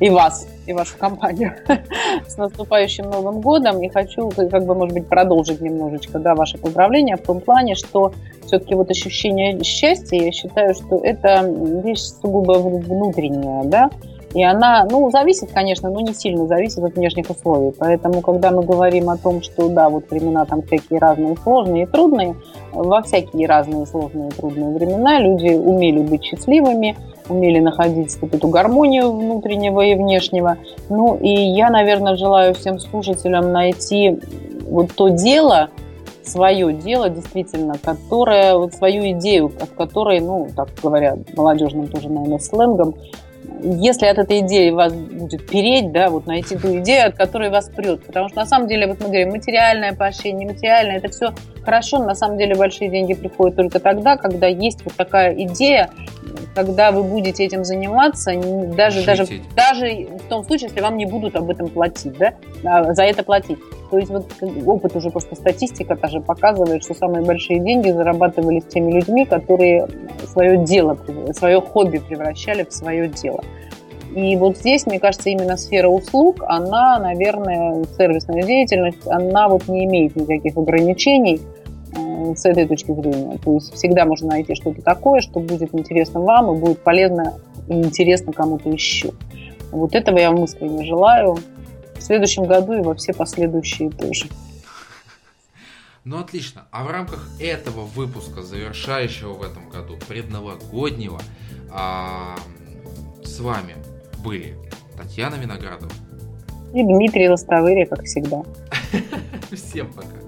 и вас, и вашу компанию (laughs) с наступающим Новым годом. И хочу, как бы, может быть, продолжить немножечко да, ваши поздравления в том плане, что все-таки вот ощущение счастья, я считаю, что это вещь сугубо внутренняя, да, и она, ну, зависит, конечно, но не сильно зависит от внешних условий. Поэтому, когда мы говорим о том, что, да, вот времена там всякие разные, сложные и трудные, во всякие разные сложные и трудные времена люди умели быть счастливыми, умели находить вот эту гармонию внутреннего и внешнего. Ну, и я, наверное, желаю всем слушателям найти вот то дело, свое дело, действительно, которое, вот свою идею, от которой, ну, так говоря, молодежным тоже, наверное, сленгом, если от этой идеи вас будет переть, да, вот найти ту идею, от которой вас прет. Потому что на самом деле, вот мы говорим, материальное поощрение, нематериальное, это все хорошо, но на самом деле большие деньги приходят только тогда, когда есть вот такая идея, когда вы будете этим заниматься, даже, даже, даже в том случае, если вам не будут об этом платить, да, а, за это платить. То есть вот опыт уже просто статистика даже показывает, что самые большие деньги зарабатывались теми людьми, которые свое дело, свое хобби превращали в свое дело. И вот здесь, мне кажется, именно сфера услуг, она, наверное, сервисная деятельность, она вот не имеет никаких ограничений с этой точки зрения. То есть всегда можно найти что-то такое, что будет интересно вам и будет полезно и интересно кому-то еще. Вот этого я вам искренне желаю в следующем году и во все последующие тоже. Ну отлично. А в рамках этого выпуска, завершающего в этом году, предновогоднего, а, с вами были Татьяна Виноградова. И Дмитрий Лостовыря, как всегда. (laughs) Всем пока.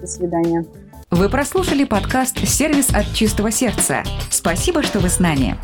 До свидания. Вы прослушали подкаст «Сервис от чистого сердца». Спасибо, что вы с нами.